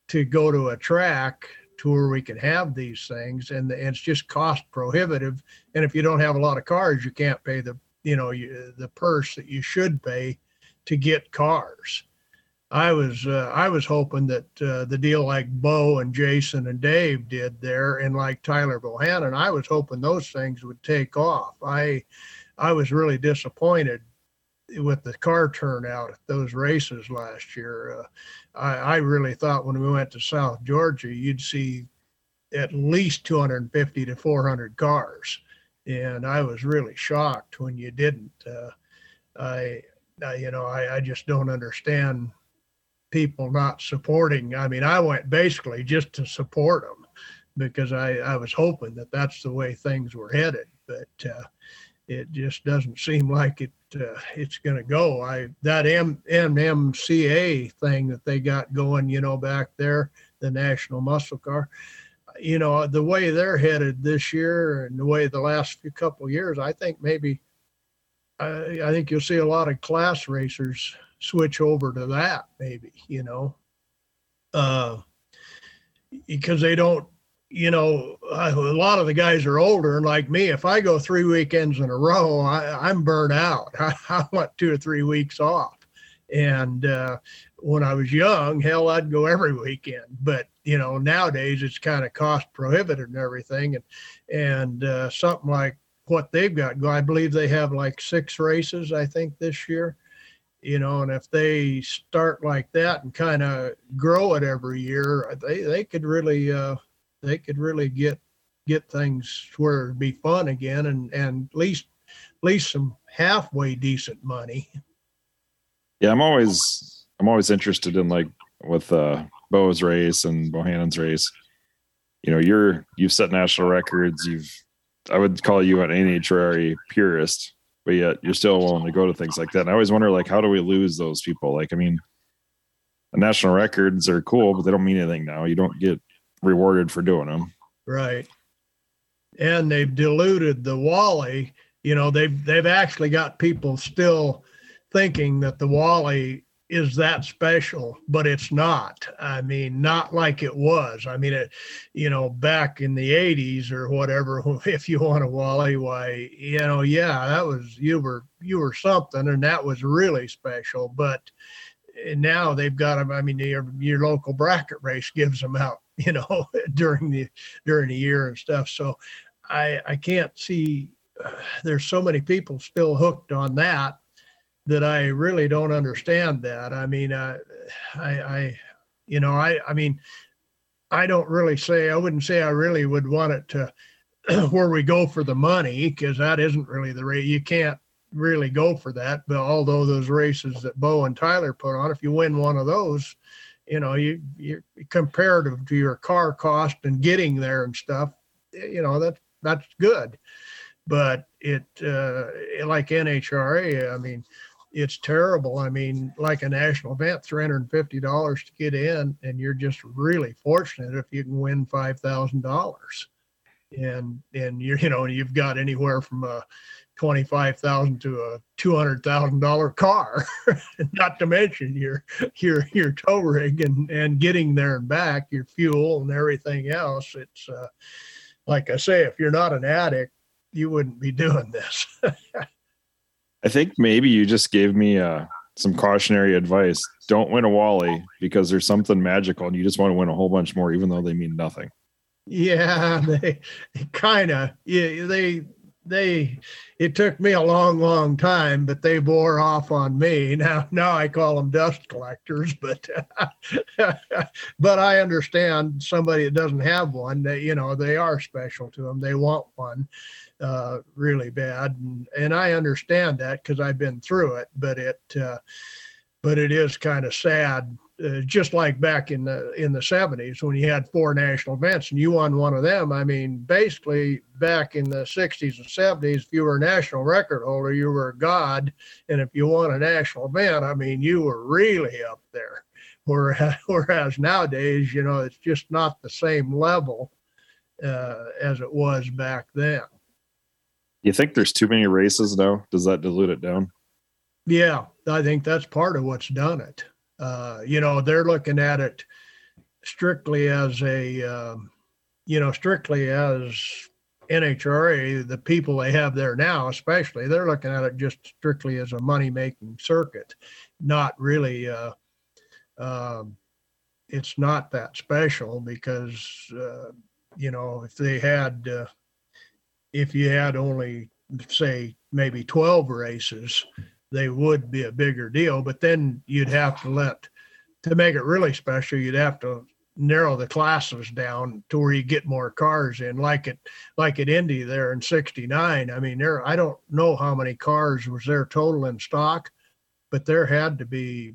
to go to a track to where we can have these things. And, and it's just cost prohibitive. And if you don't have a lot of cars, you can't pay the, you know, you, the purse that you should pay to get cars. I was uh, I was hoping that uh, the deal like Bo and Jason and Dave did there, and like Tyler Bohannon, I was hoping those things would take off. I I was really disappointed with the car turnout at those races last year. Uh, I, I really thought when we went to South Georgia, you'd see at least 250 to 400 cars, and I was really shocked when you didn't. Uh, I, I, you know, I, I just don't understand people not supporting. I mean, I went basically just to support them because I, I was hoping that that's the way things were headed, but uh, it just doesn't seem like it uh, it's going to go. I that M NMCA thing that they got going, you know, back there, the National Muscle Car. You know, the way they're headed this year and the way the last few couple years, I think maybe I, I think you'll see a lot of class racers switch over to that maybe you know uh because they don't you know a lot of the guys are older and like me if i go three weekends in a row I, i'm burnt out. I, I want two or three weeks off. And uh when i was young hell i'd go every weekend. But you know nowadays it's kind of cost prohibitive and everything. And and uh something like what they've got i believe they have like six races i think this year. You know, and if they start like that and kind of grow it every year, they they could really uh, they could really get get things where it'd be fun again, and and at least at least some halfway decent money. Yeah, I'm always I'm always interested in like with uh Bo's race and Bohannon's race. You know, you're you've set national records. You've I would call you an NHRA purist but yet you're still willing to go to things like that. And I always wonder, like, how do we lose those people? Like, I mean, national records are cool, but they don't mean anything now. You don't get rewarded for doing them. Right. And they've diluted the Wally. You know, they've they've actually got people still thinking that the Wally is that special, but it's not. I mean, not like it was. I mean, it, you know, back in the 80s or whatever, if you want a Wally, why, you know, yeah, that was, you were, you were something and that was really special. But now they've got them. I mean, your, your local bracket race gives them out, you know, during the, during the year and stuff. So I, I can't see, uh, there's so many people still hooked on that that I really don't understand that. I mean, uh, I, I, you know, I, I mean, I don't really say, I wouldn't say I really would want it to where we go for the money because that isn't really the rate. You can't really go for that. But although those races that Bo and Tyler put on, if you win one of those, you know, you you comparative to your car cost and getting there and stuff, you know, that that's good. But it uh, like NHRA, I mean, it's terrible. I mean, like a national event, three hundred and fifty dollars to get in, and you're just really fortunate if you can win five thousand dollars, and and you're you know you've got anywhere from a twenty five thousand to a two hundred thousand dollar car, not to mention your your your tow rig and and getting there and back, your fuel and everything else. It's uh, like I say, if you're not an addict, you wouldn't be doing this. I think maybe you just gave me uh, some cautionary advice. Don't win a Wally because there's something magical and you just want to win a whole bunch more, even though they mean nothing. Yeah, they kind of, yeah, they, they, it took me a long, long time, but they bore off on me. Now, now I call them dust collectors, but, but I understand somebody that doesn't have one, that, you know, they are special to them. They want one uh, really bad, and, and I understand that because I've been through it. But it, uh, but it is kind of sad. Uh, just like back in the in the 70s when you had four national events and you won one of them i mean basically back in the 60s and 70s if you were a national record holder you were a god and if you won a national event i mean you were really up there whereas, whereas nowadays you know it's just not the same level uh, as it was back then you think there's too many races now? Does that dilute it down? Yeah, I think that's part of what's done it. Uh, you know, they're looking at it strictly as a, um, you know, strictly as NHRA, the people they have there now, especially, they're looking at it just strictly as a money making circuit, not really. Uh, um, it's not that special because, uh, you know, if they had, uh, if you had only, say, maybe 12 races, they would be a bigger deal. But then you'd have to let, to make it really special, you'd have to narrow the classes down to where you get more cars in like it like at indy there in 69 i mean there i don't know how many cars was there total in stock but there had to be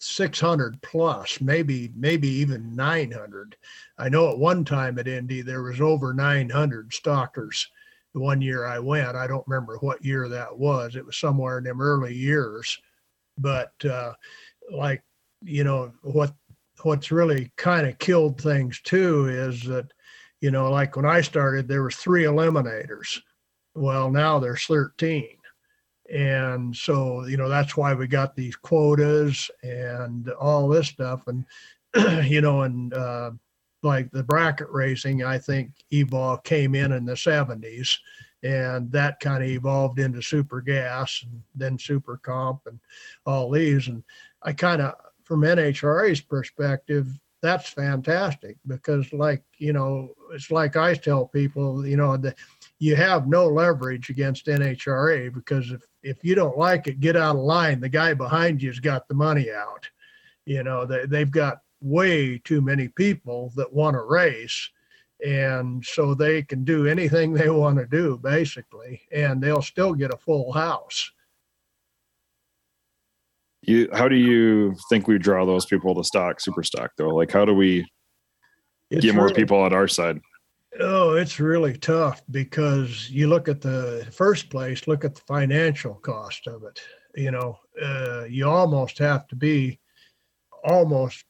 600 plus maybe maybe even 900 i know at one time at indy there was over 900 stockers the one year i went i don't remember what year that was it was somewhere in them early years. But uh like you know what what's really kind of killed things too is that you know like when i started there was three eliminators. Well now there's 13 and so you know that's why we got these quotas and all this stuff and you know and uh, like the bracket racing i think evolve came in in the 70s and that kind of evolved into super gas and then super comp and all these and i kind of from NHRA's perspective, that's fantastic because, like, you know, it's like I tell people, you know, that you have no leverage against NHRA because if, if you don't like it, get out of line. The guy behind you's got the money out. You know, they, they've got way too many people that want to race. And so they can do anything they want to do, basically, and they'll still get a full house. You how do you think we draw those people to stock super stock though? Like how do we it's get more really, people on our side? Oh it's really tough because you look at the first place look at the financial cost of it you know? Uh, you almost have to be almost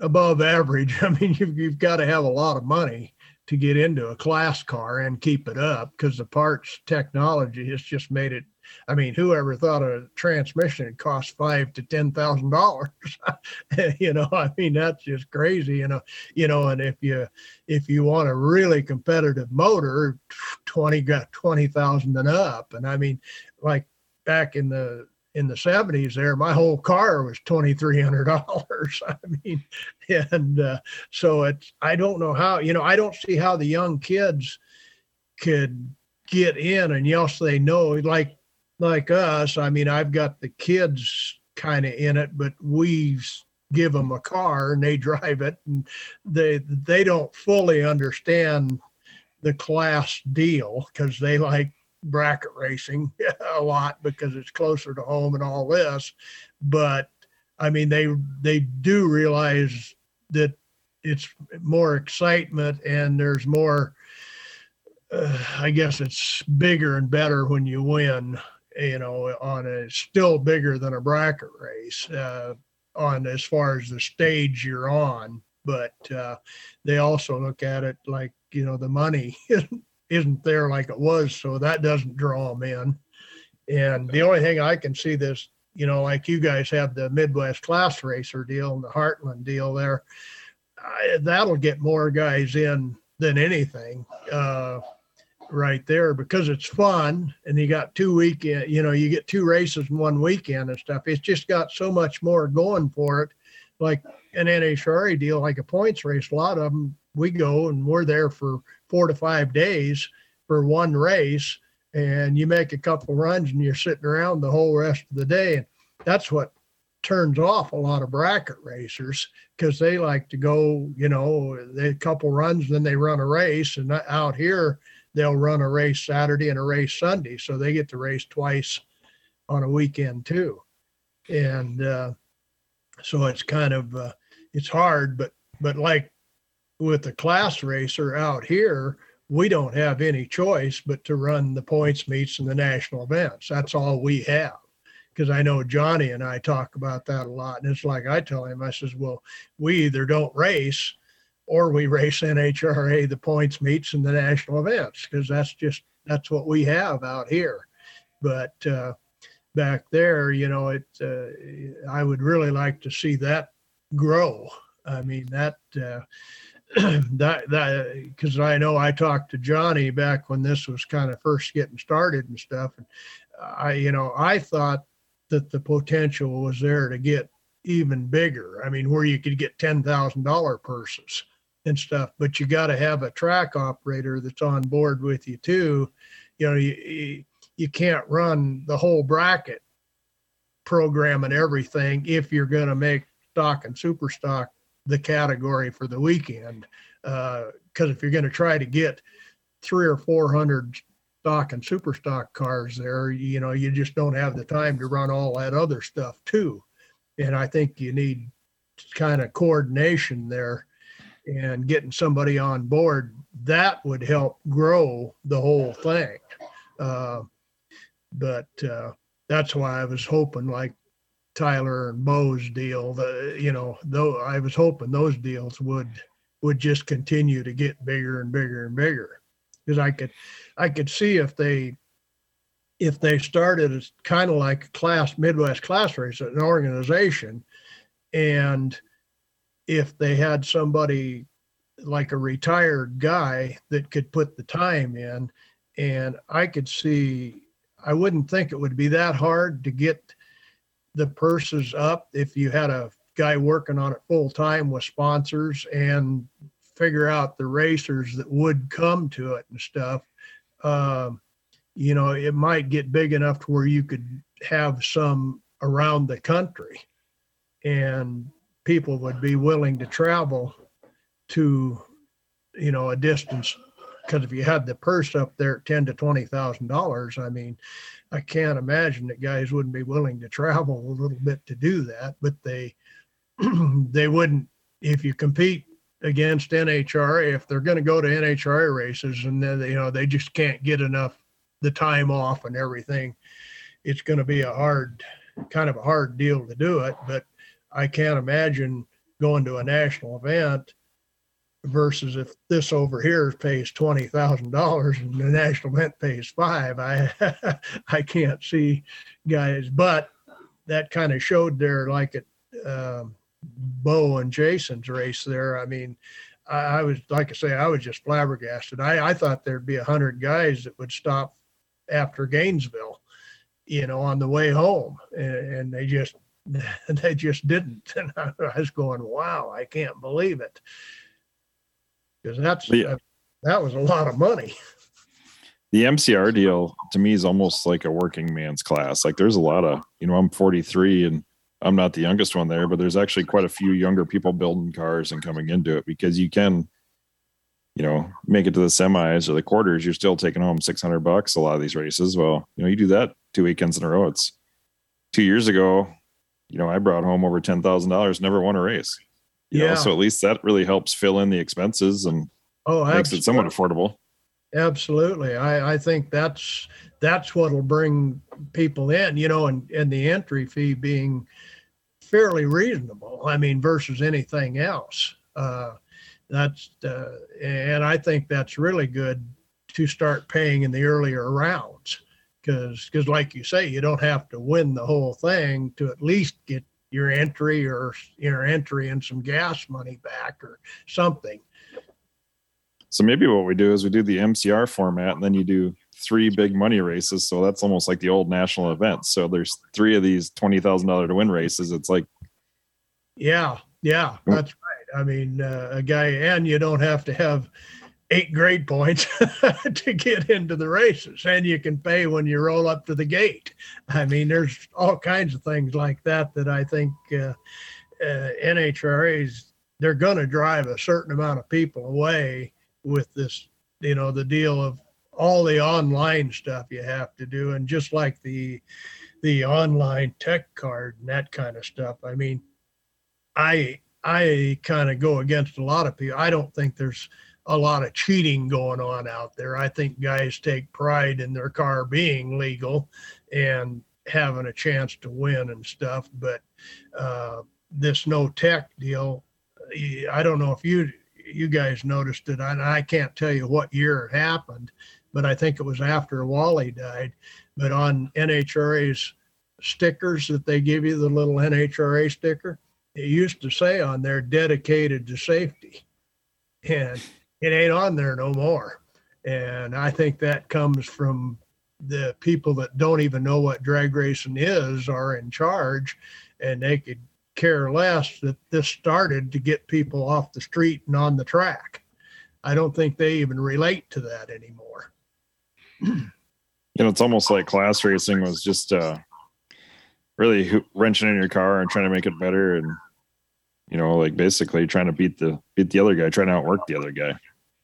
above average i mean you've, you've got to have a lot of money to get into a class car and keep it up because the parts technology has just made it I mean, whoever thought a transmission would cost five to ten thousand dollars? you know, I mean, that's just crazy. You know, you know, and if you if you want a really competitive motor, twenty got twenty thousand and up. And I mean, like back in the in the 70s there my whole car was $2300 i mean and uh, so it's i don't know how you know i don't see how the young kids could get in and yes they know like like us, I mean, I've got the kids kind of in it, but we give them a car and they drive it, and they they don't fully understand the class deal because they like bracket racing a lot because it's closer to home and all this. But I mean, they they do realize that it's more excitement and there's more. Uh, I guess it's bigger and better when you win you know, on a still bigger than a bracket race uh, on as far as the stage you're on. But uh, they also look at it like, you know, the money isn't there like it was. So that doesn't draw them in. And the only thing I can see this, you know, like you guys have the Midwest class racer deal and the Heartland deal there, I, that'll get more guys in than anything. Uh, right there because it's fun and you got two weekend you know you get two races in one weekend and stuff it's just got so much more going for it like an nhra deal like a points race a lot of them we go and we're there for four to five days for one race and you make a couple runs and you're sitting around the whole rest of the day and that's what turns off a lot of bracket racers because they like to go you know a couple runs then they run a race and out here they'll run a race Saturday and a race Sunday, so they get to race twice on a weekend too. And uh, so it's kind of uh, it's hard, but but like with the class racer out here, we don't have any choice but to run the points meets and the national events. That's all we have. Because I know Johnny and I talk about that a lot. And it's like I tell him, I says, well, we either don't race or we race NHRA the points meets and the national events because that's just that's what we have out here. But uh, back there, you know, it, uh, I would really like to see that grow. I mean, that, uh, that, that, because I know I talked to Johnny back when this was kind of first getting started and stuff. And I, you know, I thought that the potential was there to get even bigger. I mean, where you could get $10,000 purses and stuff, but you got to have a track operator that's on board with you too. You know, you, you can't run the whole bracket program and everything if you're going to make stock and super stock the category for the weekend. Because uh, if you're going to try to get three or 400 stock and super stock cars there, you know, you just don't have the time to run all that other stuff too. And I think you need kind of coordination there and getting somebody on board that would help grow the whole thing. Uh, but uh, that's why I was hoping like Tyler and Bo's deal, the you know, though I was hoping those deals would would just continue to get bigger and bigger and bigger. Because I could I could see if they if they started as kind of like a class Midwest class race, an organization, and if they had somebody like a retired guy that could put the time in, and I could see I wouldn't think it would be that hard to get the purses up if you had a guy working on it full time with sponsors and figure out the racers that would come to it and stuff. Um, you know, it might get big enough to where you could have some around the country and people would be willing to travel to, you know, a distance because if you had the purse up there at ten to twenty thousand dollars, I mean, I can't imagine that guys wouldn't be willing to travel a little bit to do that. But they they wouldn't if you compete against NHRA if they're going to go to NHRA races and then you know they just can't get enough the time off and everything. It's going to be a hard kind of a hard deal to do it, but I can't imagine going to a national event versus if this over here pays twenty thousand dollars and the national event pays five, I I can't see guys. But that kind of showed there, like at um, Bo and Jason's race there. I mean, I, I, was like I say, I was just flabbergasted. I I thought there'd be a hundred guys that would stop after Gainesville, you know, on the way home, and, and they just they just didn't. And I was going, wow, I can't believe it because that's yeah. that, that was a lot of money. The MCR deal to me is almost like a working man's class. Like there's a lot of, you know, I'm 43 and I'm not the youngest one there, but there's actually quite a few younger people building cars and coming into it because you can, you know, make it to the semis or the quarters. You're still taking home 600 bucks a lot of these races. Well, you know, you do that two weekends in a row. It's two years ago, you know, I brought home over $10,000, never won a race. You yeah. Know, so at least that really helps fill in the expenses and oh, makes absolutely. it somewhat affordable. Absolutely. I, I think that's that's what'll bring people in, you know, and, and the entry fee being fairly reasonable. I mean, versus anything else. Uh, that's uh, and I think that's really good to start paying in the earlier rounds because because like you say, you don't have to win the whole thing to at least get your entry or your entry and some gas money back or something. So maybe what we do is we do the MCR format and then you do three big money races. So that's almost like the old national events. So there's three of these twenty thousand dollar to win races. It's like, yeah, yeah, that's right. I mean, uh, a guy, and you don't have to have eight grade points to get into the races and you can pay when you roll up to the gate. I mean there's all kinds of things like that that i think uh, uh, nhras they're going to drive a certain amount of people away with this you know the deal of all the online stuff you have to do and just like the the online tech card and that kind of stuff. I mean i i kind of go against a lot of people i don't think there's a lot of cheating going on out there. I think guys take pride in their car being legal and having a chance to win and stuff. But uh, this no tech deal, I don't know if you you guys noticed it. And I can't tell you what year it happened, but I think it was after Wally died. But on NHRA's stickers that they give you, the little NHRA sticker. It used to say on there dedicated to safety. And it ain't on there no more. And I think that comes from the people that don't even know what drag racing is are in charge and they could care less that this started to get people off the street and on the track. I don't think they even relate to that anymore. you know, it's almost like class racing was just uh, really wrenching in your car and trying to make it better, and you know, like basically trying to beat the beat the other guy, trying to outwork the other guy.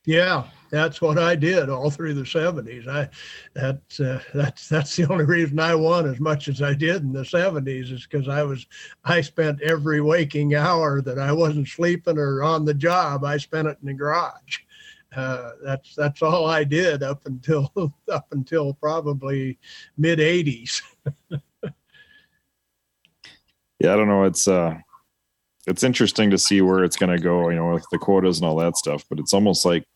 Yeah, that's what I did all through the seventies. I that's uh, that's that's the only reason I won as much as I did in the seventies is because I was I spent every waking hour that I wasn't sleeping or on the job. I spent it in the garage. Uh, that's that's all I did up until up until probably mid '80s. yeah, I don't know. It's uh, it's interesting to see where it's going to go. You know, with the quotas and all that stuff. But it's almost like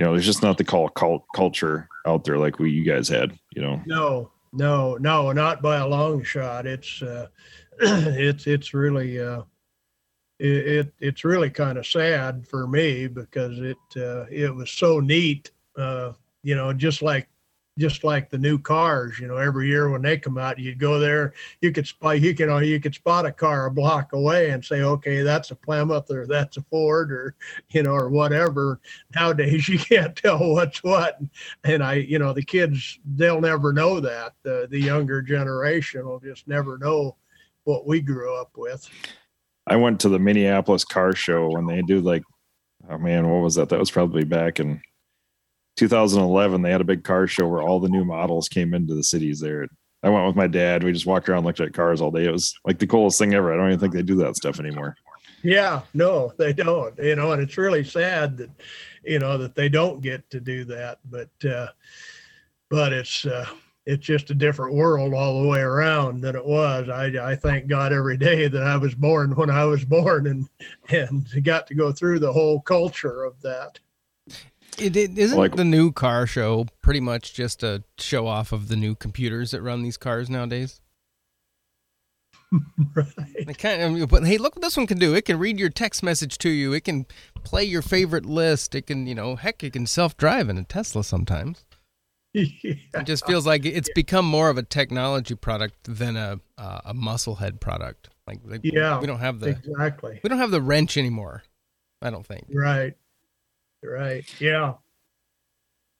you know, there's just not the call cult culture out there like we you guys had. You know. No, no, no, not by a long shot. It's uh, it's it's really uh, it, it it's really kind of sad for me because it uh, it was so neat. Uh, you know, just like just like the new cars. You know, every year when they come out, you'd go there. You could spot you can uh, you, could spot a car a block away and say, okay, that's a Plymouth or that's a Ford or you know or whatever. Nowadays, you can't tell what's what, and I you know the kids they'll never know that. The the younger generation will just never know what we grew up with. I went to the Minneapolis car show when they do like, oh man, what was that? That was probably back in 2011. They had a big car show where all the new models came into the cities there. I went with my dad. We just walked around, looked at cars all day. It was like the coolest thing ever. I don't even think they do that stuff anymore. Yeah, no, they don't. You know, and it's really sad that, you know, that they don't get to do that. But, uh, but it's, uh, it's just a different world all the way around than it was. I, I thank God every day that I was born when I was born and and got to go through the whole culture of that. It, it isn't like, the new car show pretty much just a show off of the new computers that run these cars nowadays. right. Kind of, but hey, look what this one can do. It can read your text message to you. It can play your favorite list. It can, you know, heck, it can self drive in a Tesla sometimes. yeah. It just feels like it's become more of a technology product than a uh, a musclehead product. Like, like, yeah, we don't have the exactly. We don't have the wrench anymore. I don't think. Right. Right. Yeah.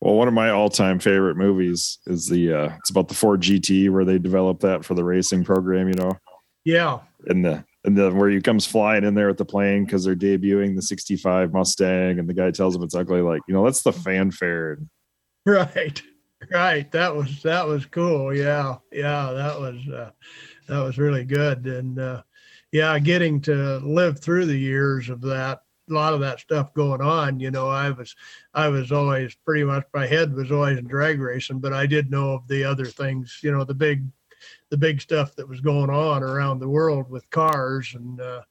Well, one of my all-time favorite movies is the uh it's about the Ford GT where they developed that for the racing program, you know. Yeah. And the and the where he comes flying in there with the plane because they're debuting the 65 Mustang and the guy tells him it's ugly like, you know, that's the fanfare. Right. Right. That was that was cool. Yeah. Yeah. That was uh, that was really good. And uh, yeah, getting to live through the years of that, a lot of that stuff going on. You know, I was I was always pretty much my head was always in drag racing, but I did know of the other things. You know, the big the big stuff that was going on around the world with cars and uh,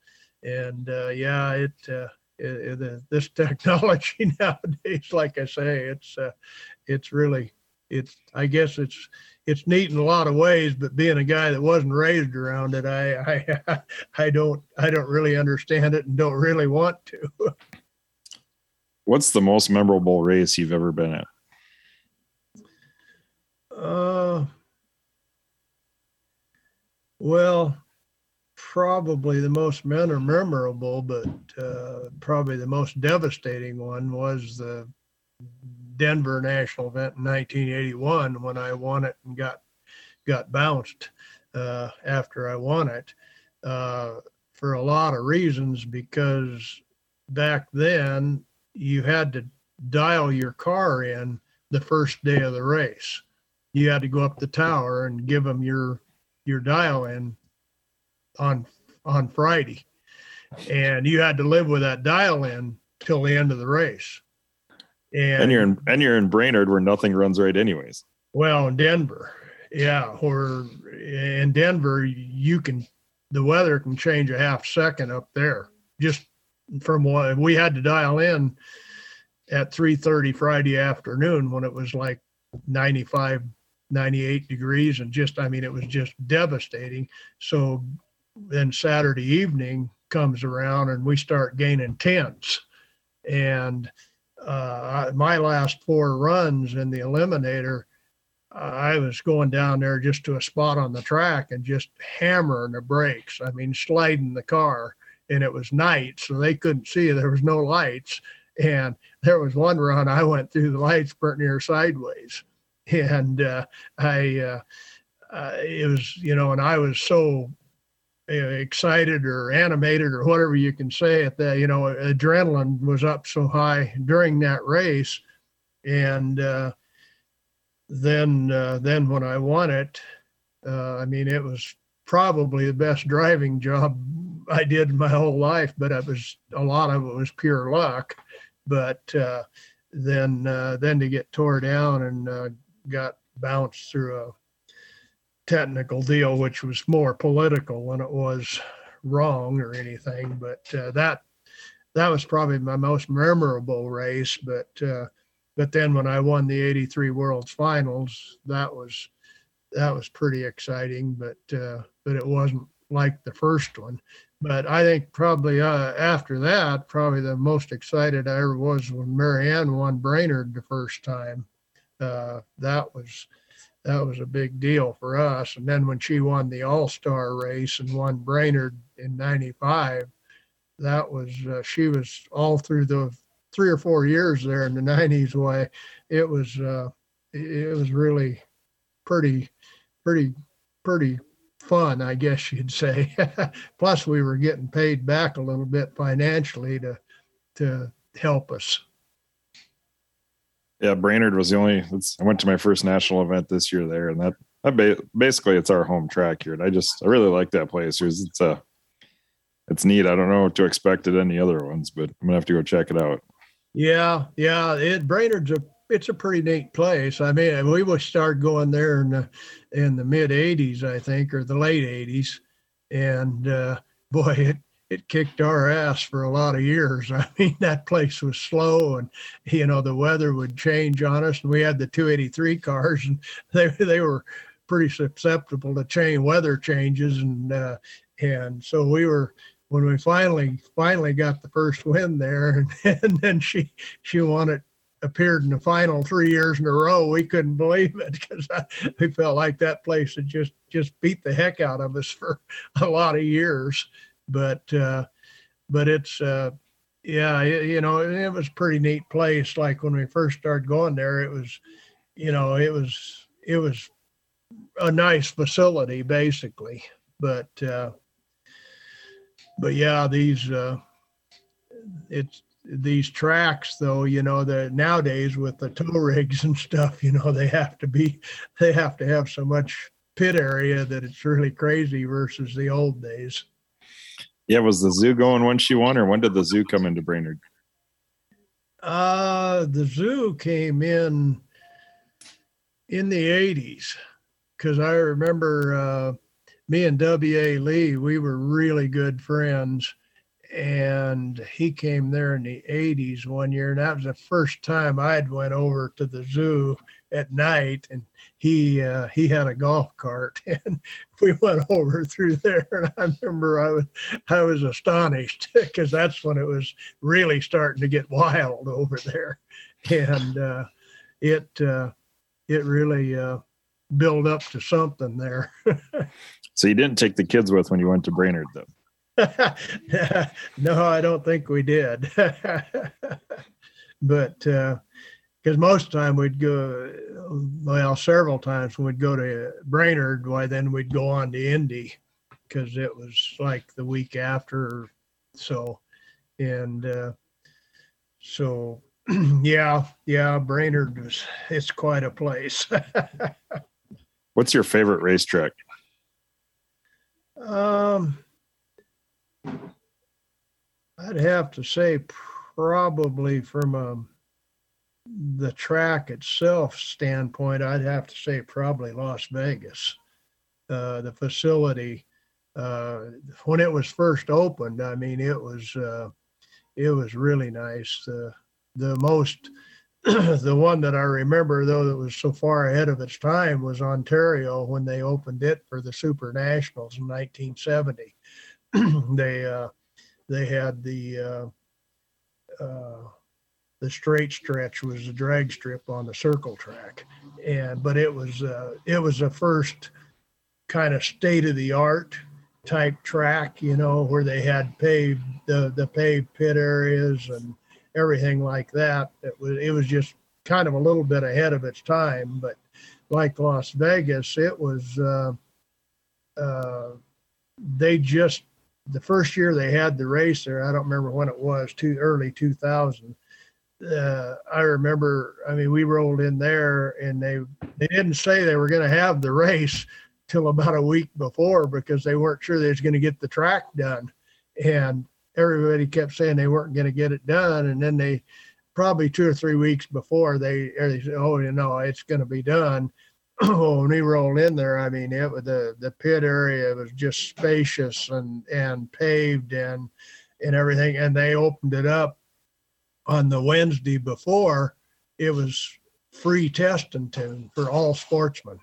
and uh, yeah, it. Uh, it, it, this technology nowadays, like I say, it's uh, it's really it's I guess it's it's neat in a lot of ways, but being a guy that wasn't raised around it, I I I don't I don't really understand it and don't really want to. What's the most memorable race you've ever been at? Uh, well, probably the most memorable, but uh, probably the most devastating one was the Denver national event in 1981 when I won it and got got bounced uh, after I won it uh, for a lot of reasons because back then you had to dial your car in the first day of the race. You had to go up the tower and give them your your dial in on on Friday, and you had to live with that dial in till the end of the race. And, and you're in and you're in Brainerd where nothing runs right anyways. Well, in Denver, yeah, or in Denver, you can the weather can change a half second up there. Just from what we had to dial in at 3:30 Friday afternoon when it was like 95 98 degrees and just, I mean, it was just devastating. So then Saturday evening comes around and we start gaining tenths. And uh, my last four runs in the eliminator, I was going down there just to a spot on the track and just hammering the brakes. I mean, sliding the car. And it was night, so they couldn't see. There was no lights. And there was one run I went through the lights burnt near sideways. And uh, I, uh, uh, it was, you know, and I was so excited or animated or whatever you can say at that, you know, adrenaline was up so high during that race. And, uh, then uh, then when I won it, uh, I mean it was probably the best driving job I did my whole life, but it was a lot of it was pure luck. But uh, then uh, then to get tore down and uh, got bounced through a technical deal, which was more political than it was wrong or anything. But uh, that that was probably my most memorable race. But but then when I won the 83 Worlds Finals, that was that was pretty exciting, but uh, but it wasn't like the first one. But I think probably uh, after that, probably the most excited I ever was when Marianne won Brainerd the first time. Uh, that was that was a big deal for us. And then when she won the All Star race and won Brainerd in '95, that was uh, she was all through the three or four years there in the 90s way. It was uh, it was really pretty pretty pretty fun i guess you'd say. Plus we were getting paid back a little bit financially to to help us yeah brainerd was the only i went to my first national event this year there and that, that basically it's our home track here and i just i really like that place it's, it's a it's neat i don't know what to expect at any other ones but i'm gonna have to go check it out yeah, yeah. It Brainerd's a it's a pretty neat place. I mean, we would start going there in the in the mid '80s, I think, or the late '80s, and uh, boy, it it kicked our ass for a lot of years. I mean, that place was slow, and you know the weather would change on us. And we had the 283 cars, and they they were pretty susceptible to chain weather changes, and uh, and so we were when we finally finally got the first win there, and, and then she she won it appeared in the final three years in a row. We couldn't believe it because we felt like that place had just just beat the heck out of us for a lot of years. But uh, but it's uh, yeah, it, you know, it was pretty neat place. Like when we first started going there, it was, you know, it was it was a nice facility basically. But uh, but yeah, these uh, it's these tracks though you know that nowadays with the tow rigs and stuff you know they have to be they have to have so much pit area that it's really crazy versus the old days yeah was the zoo going when she won or when did the zoo come into brainerd uh the zoo came in in the 80s because i remember uh me and W.A. Lee, we were really good friends. And he came there in the 80s one year. And that was the first time I'd went over to the zoo at night. And he uh, he had a golf cart and we went over through there. And I remember I was, I was astonished because that's when it was really starting to get wild over there. And uh, it, uh, it really uh, built up to something there. So you didn't take the kids with when you went to Brainerd, though. no, I don't think we did. but because most of the time we'd go, well, several times when we'd go to Brainerd, why then we'd go on to Indy because it was like the week after. So, and uh, so, yeah, yeah, Brainerd was, it's quite a place. What's your favorite racetrack? Um, I'd have to say probably from a, um, the track itself standpoint, I'd have to say probably Las Vegas. Uh, the facility, uh, when it was first opened, I mean, it was uh, it was really nice. The the most the one that I remember, though, that was so far ahead of its time was Ontario when they opened it for the Super Nationals in 1970. they uh, they had the uh, uh, the straight stretch was a drag strip on the circle track, and but it was uh, it was a first kind of state of the art type track, you know, where they had paved the the paved pit areas and everything like that. It was it was just kind of a little bit ahead of its time, but like Las Vegas, it was uh, uh, they just the first year they had the race there. I don't remember when it was, too early 2000. Uh, I remember. I mean, we rolled in there, and they they didn't say they were going to have the race till about a week before because they weren't sure they was going to get the track done, and everybody kept saying they weren't going to get it done, and then they probably two or three weeks before they, they said, oh, you know, it's going to be done. when we rolled in there, I mean, it was the the pit area was just spacious and and paved and and everything, and they opened it up on the Wednesday before. It was free testing tune for all sportsmen,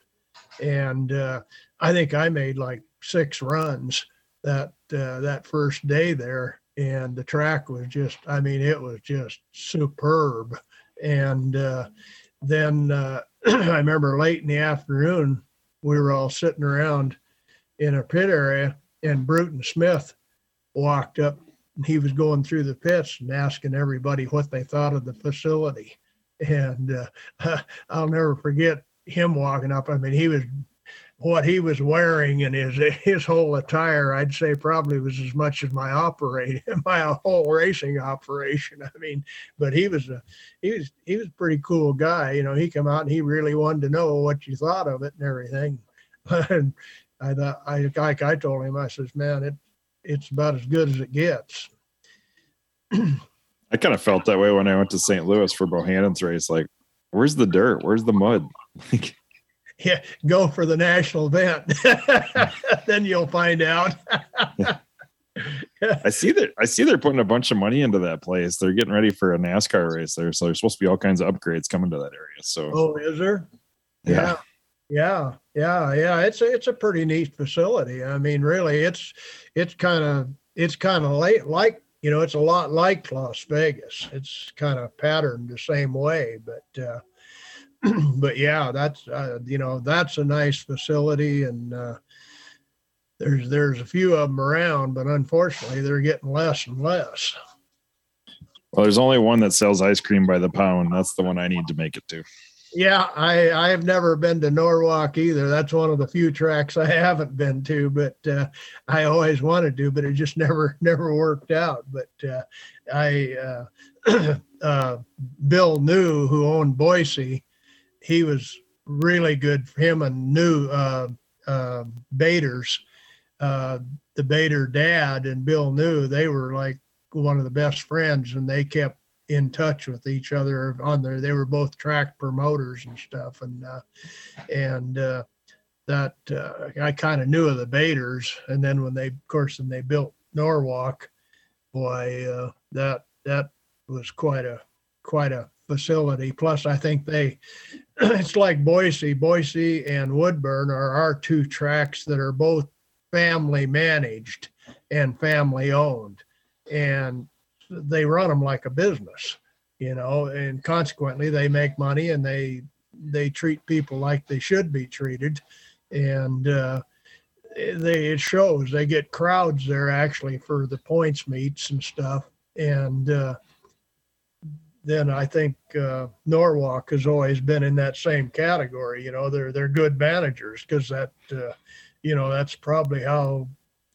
and uh, I think I made like six runs that uh, that first day there, and the track was just i mean it was just superb and uh, then uh, i remember late in the afternoon we were all sitting around in a pit area and bruton smith walked up he was going through the pits and asking everybody what they thought of the facility and uh, i'll never forget him walking up i mean he was what he was wearing and his his whole attire, I'd say probably was as much as my operate my whole racing operation. I mean, but he was a he was he was a pretty cool guy. You know, he come out and he really wanted to know what you thought of it and everything. and I thought I like I told him, I says, man, it it's about as good as it gets. I kind of felt that way when I went to St. Louis for Bohannon's race. Like, where's the dirt? Where's the mud? yeah, go for the national event. then you'll find out. I see that I see they're putting a bunch of money into that place. They're getting ready for a NASCAR race there. So there's supposed to be all kinds of upgrades coming to that area. So Oh, is there? Yeah. Yeah. Yeah. Yeah. Yeah. It's a it's a pretty neat facility. I mean, really it's it's kind of it's kind of late like you know, it's a lot like Las Vegas. It's kind of patterned the same way, but uh but yeah, that's uh, you know that's a nice facility, and uh, there's there's a few of them around, but unfortunately they're getting less and less. Well, there's only one that sells ice cream by the pound. That's the one I need to make it to. Yeah, I I have never been to Norwalk either. That's one of the few tracks I haven't been to, but uh, I always wanted to, but it just never never worked out. But uh, I uh, uh Bill New, who owned Boise, he was really good for him and New uh, uh, Baders, uh, the Bader dad and Bill New they were like one of the best friends, and they kept in touch with each other on there. They were both track promoters and stuff, and uh, and uh, that uh, I kind of knew of the Baders, and then when they, of course, when they built Norwalk, boy, uh, that that was quite a quite a facility. Plus, I think they, it's like Boise, Boise and Woodburn are our two tracks that are both family managed and family owned. And they run them like a business, you know, and consequently they make money and they, they treat people like they should be treated. And, uh, they it shows they get crowds there actually for the points meets and stuff and uh, then I think uh, Norwalk has always been in that same category. You know, they're they're good managers because that, uh, you know, that's probably how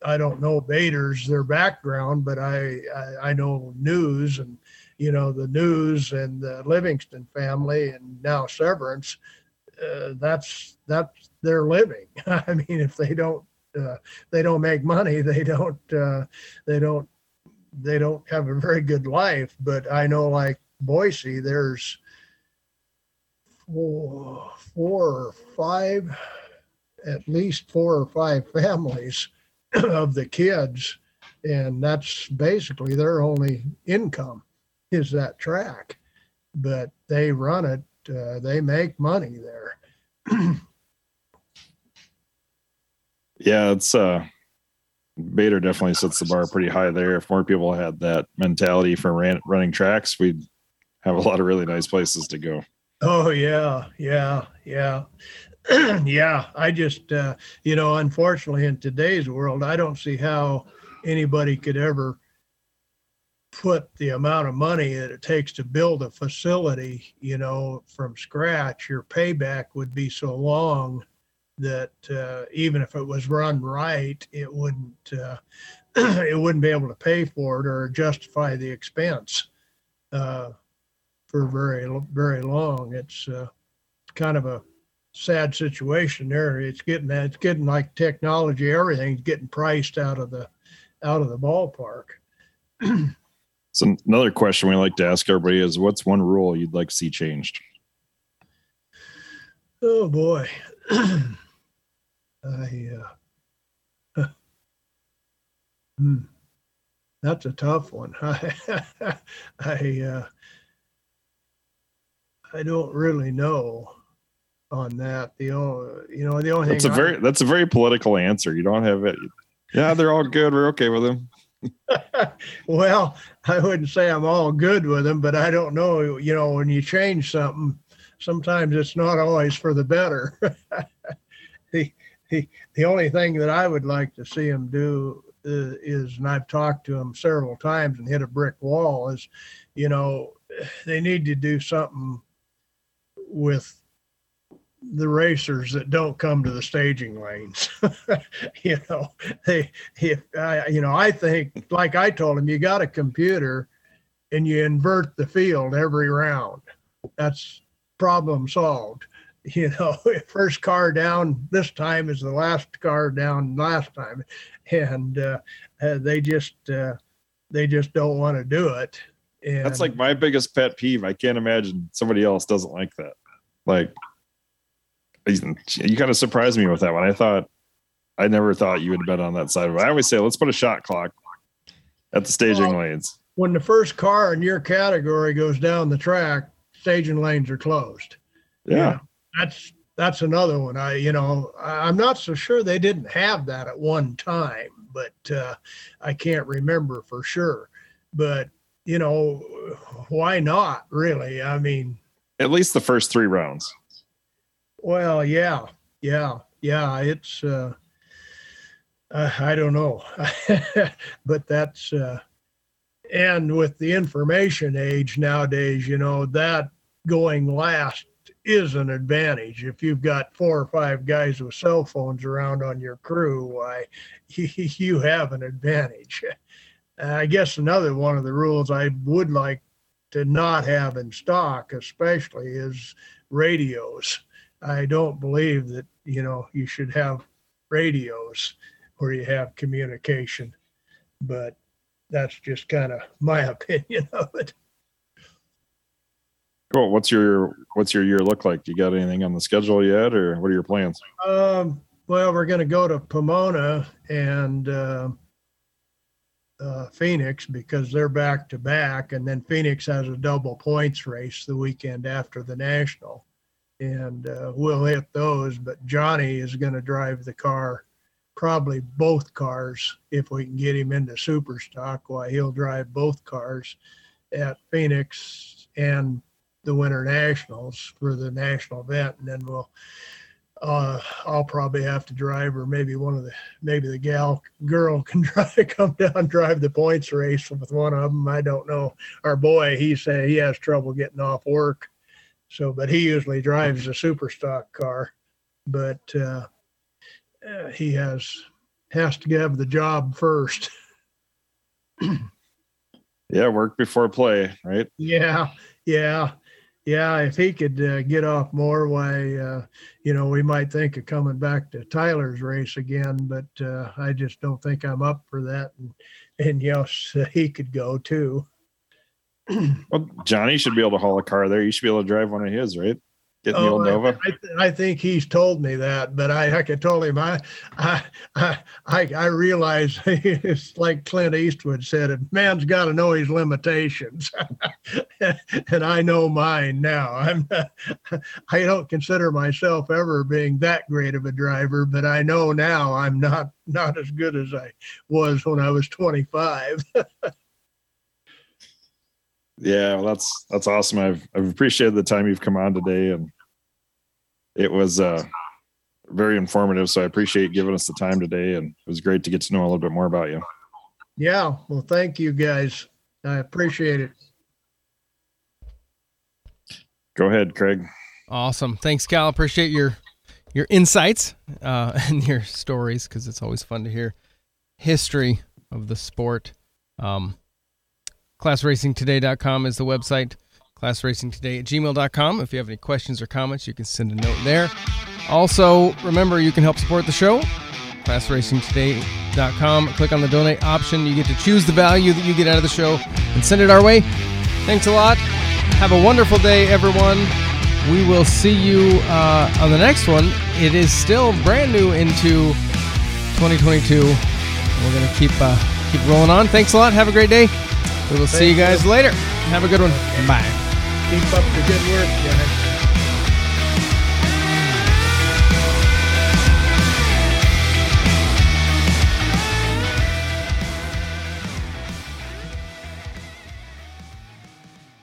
I don't know Bader's their background, but I, I, I know News and you know the News and the Livingston family and now Severance. Uh, that's that's their living. I mean, if they don't uh, they don't make money, they don't uh, they don't they don't have a very good life. But I know like Boise, there's four, four or five, at least four or five families of the kids, and that's basically their only income is that track. but they run it. Uh, they make money there. yeah, it's uh Bader definitely sets the bar pretty high there. If more people had that mentality for ran, running tracks, we'd have a lot of really nice places to go. Oh yeah, yeah, yeah. yeah, I just uh, you know, unfortunately in today's world, I don't see how anybody could ever put the amount of money that it takes to build a facility, you know, from scratch, your payback would be so long that uh, even if it was run right, it wouldn't uh, it wouldn't be able to pay for it or justify the expense uh, for very very long. It's uh, kind of a sad situation there. It's getting that it's getting like technology, everything's getting priced out of the out of the ballpark. so another question we like to ask everybody is what's one rule you'd like to see changed? Oh boy. I uh, hmm, that's a tough one. I I uh, I don't really know on that. The only you know the only that's a very that's a very political answer. You don't have it. Yeah, they're all good. We're okay with them. well, I wouldn't say I'm all good with them, but I don't know. You know, when you change something, sometimes it's not always for the better. the the the only thing that I would like to see him do uh, is, and I've talked to him several times and hit a brick wall, is, you know, they need to do something with the racers that don't come to the staging lanes. you know, they if I you know I think like I told him, you got a computer and you invert the field every round. That's problem solved. You know, first car down this time is the last car down last time, and uh, uh, they just uh, they just don't want to do it. And That's like my biggest pet peeve. I can't imagine somebody else doesn't like that. Like you kind of surprised me with that one. I thought I never thought you would bet on that side of it. I always say let's put a shot clock at the staging well, lanes. When the first car in your category goes down the track, staging lanes are closed. Yeah. yeah that's that's another one. I you know I'm not so sure they didn't have that at one time, but uh, I can't remember for sure. But you know why not? Really, I mean, at least the first three rounds. Well, yeah, yeah, yeah. It's uh, uh I don't know, but that's uh, and with the information age nowadays, you know that going last is an advantage. If you've got four or five guys with cell phones around on your crew, why you have an advantage. I guess another one of the rules I would like to not have in stock, especially, is radios. I don't believe that you know you should have radios where you have communication, but that's just kind of my opinion of it. Cool. What's your what's your year look like? You got anything on the schedule yet, or what are your plans? Um, well, we're going to go to Pomona and uh, uh, Phoenix because they're back to back, and then Phoenix has a double points race the weekend after the national, and uh, we'll hit those. But Johnny is going to drive the car, probably both cars if we can get him into super stock. Why he'll drive both cars at Phoenix and the winter nationals for the national event, and then we'll uh, I'll probably have to drive, or maybe one of the maybe the gal girl can drive, come down drive the points race with one of them. I don't know. Our boy, he say he has trouble getting off work, so but he usually drives a super stock car, but uh, uh he has has to have the job first. yeah, work before play, right? Yeah, yeah yeah, if he could uh, get off more, why, uh, you know, we might think of coming back to Tyler's race again, but uh, I just don't think I'm up for that. And, and yes, he could go too. Well, Johnny should be able to haul a car there. You should be able to drive one of his, right? Getting the oh, old I- Nova. I, th- I think he's told me that, but I, I could told him I, I, I, I I realize it's like Clint Eastwood said, a man's got to know his limitations, and I know mine now. I'm, I don't consider myself ever being that great of a driver, but I know now I'm not not as good as I was when I was 25. Yeah, well, that's that's awesome. I've I've appreciated the time you've come on today, and it was uh very informative. So I appreciate giving us the time today, and it was great to get to know a little bit more about you. Yeah, well, thank you guys. I appreciate it. Go ahead, Craig. Awesome. Thanks, Cal. Appreciate your your insights uh, and your stories because it's always fun to hear history of the sport. Um, ClassRacingToday.com is the website. ClassRacingToday at gmail.com. If you have any questions or comments, you can send a note there. Also, remember you can help support the show. ClassRacingToday.com. Click on the donate option. You get to choose the value that you get out of the show and send it our way. Thanks a lot. Have a wonderful day, everyone. We will see you uh, on the next one. It is still brand new into 2022. We're gonna keep uh, keep rolling on. Thanks a lot. Have a great day. We will see you guys later. Have a good one. Bye. Keep up the good work, guys.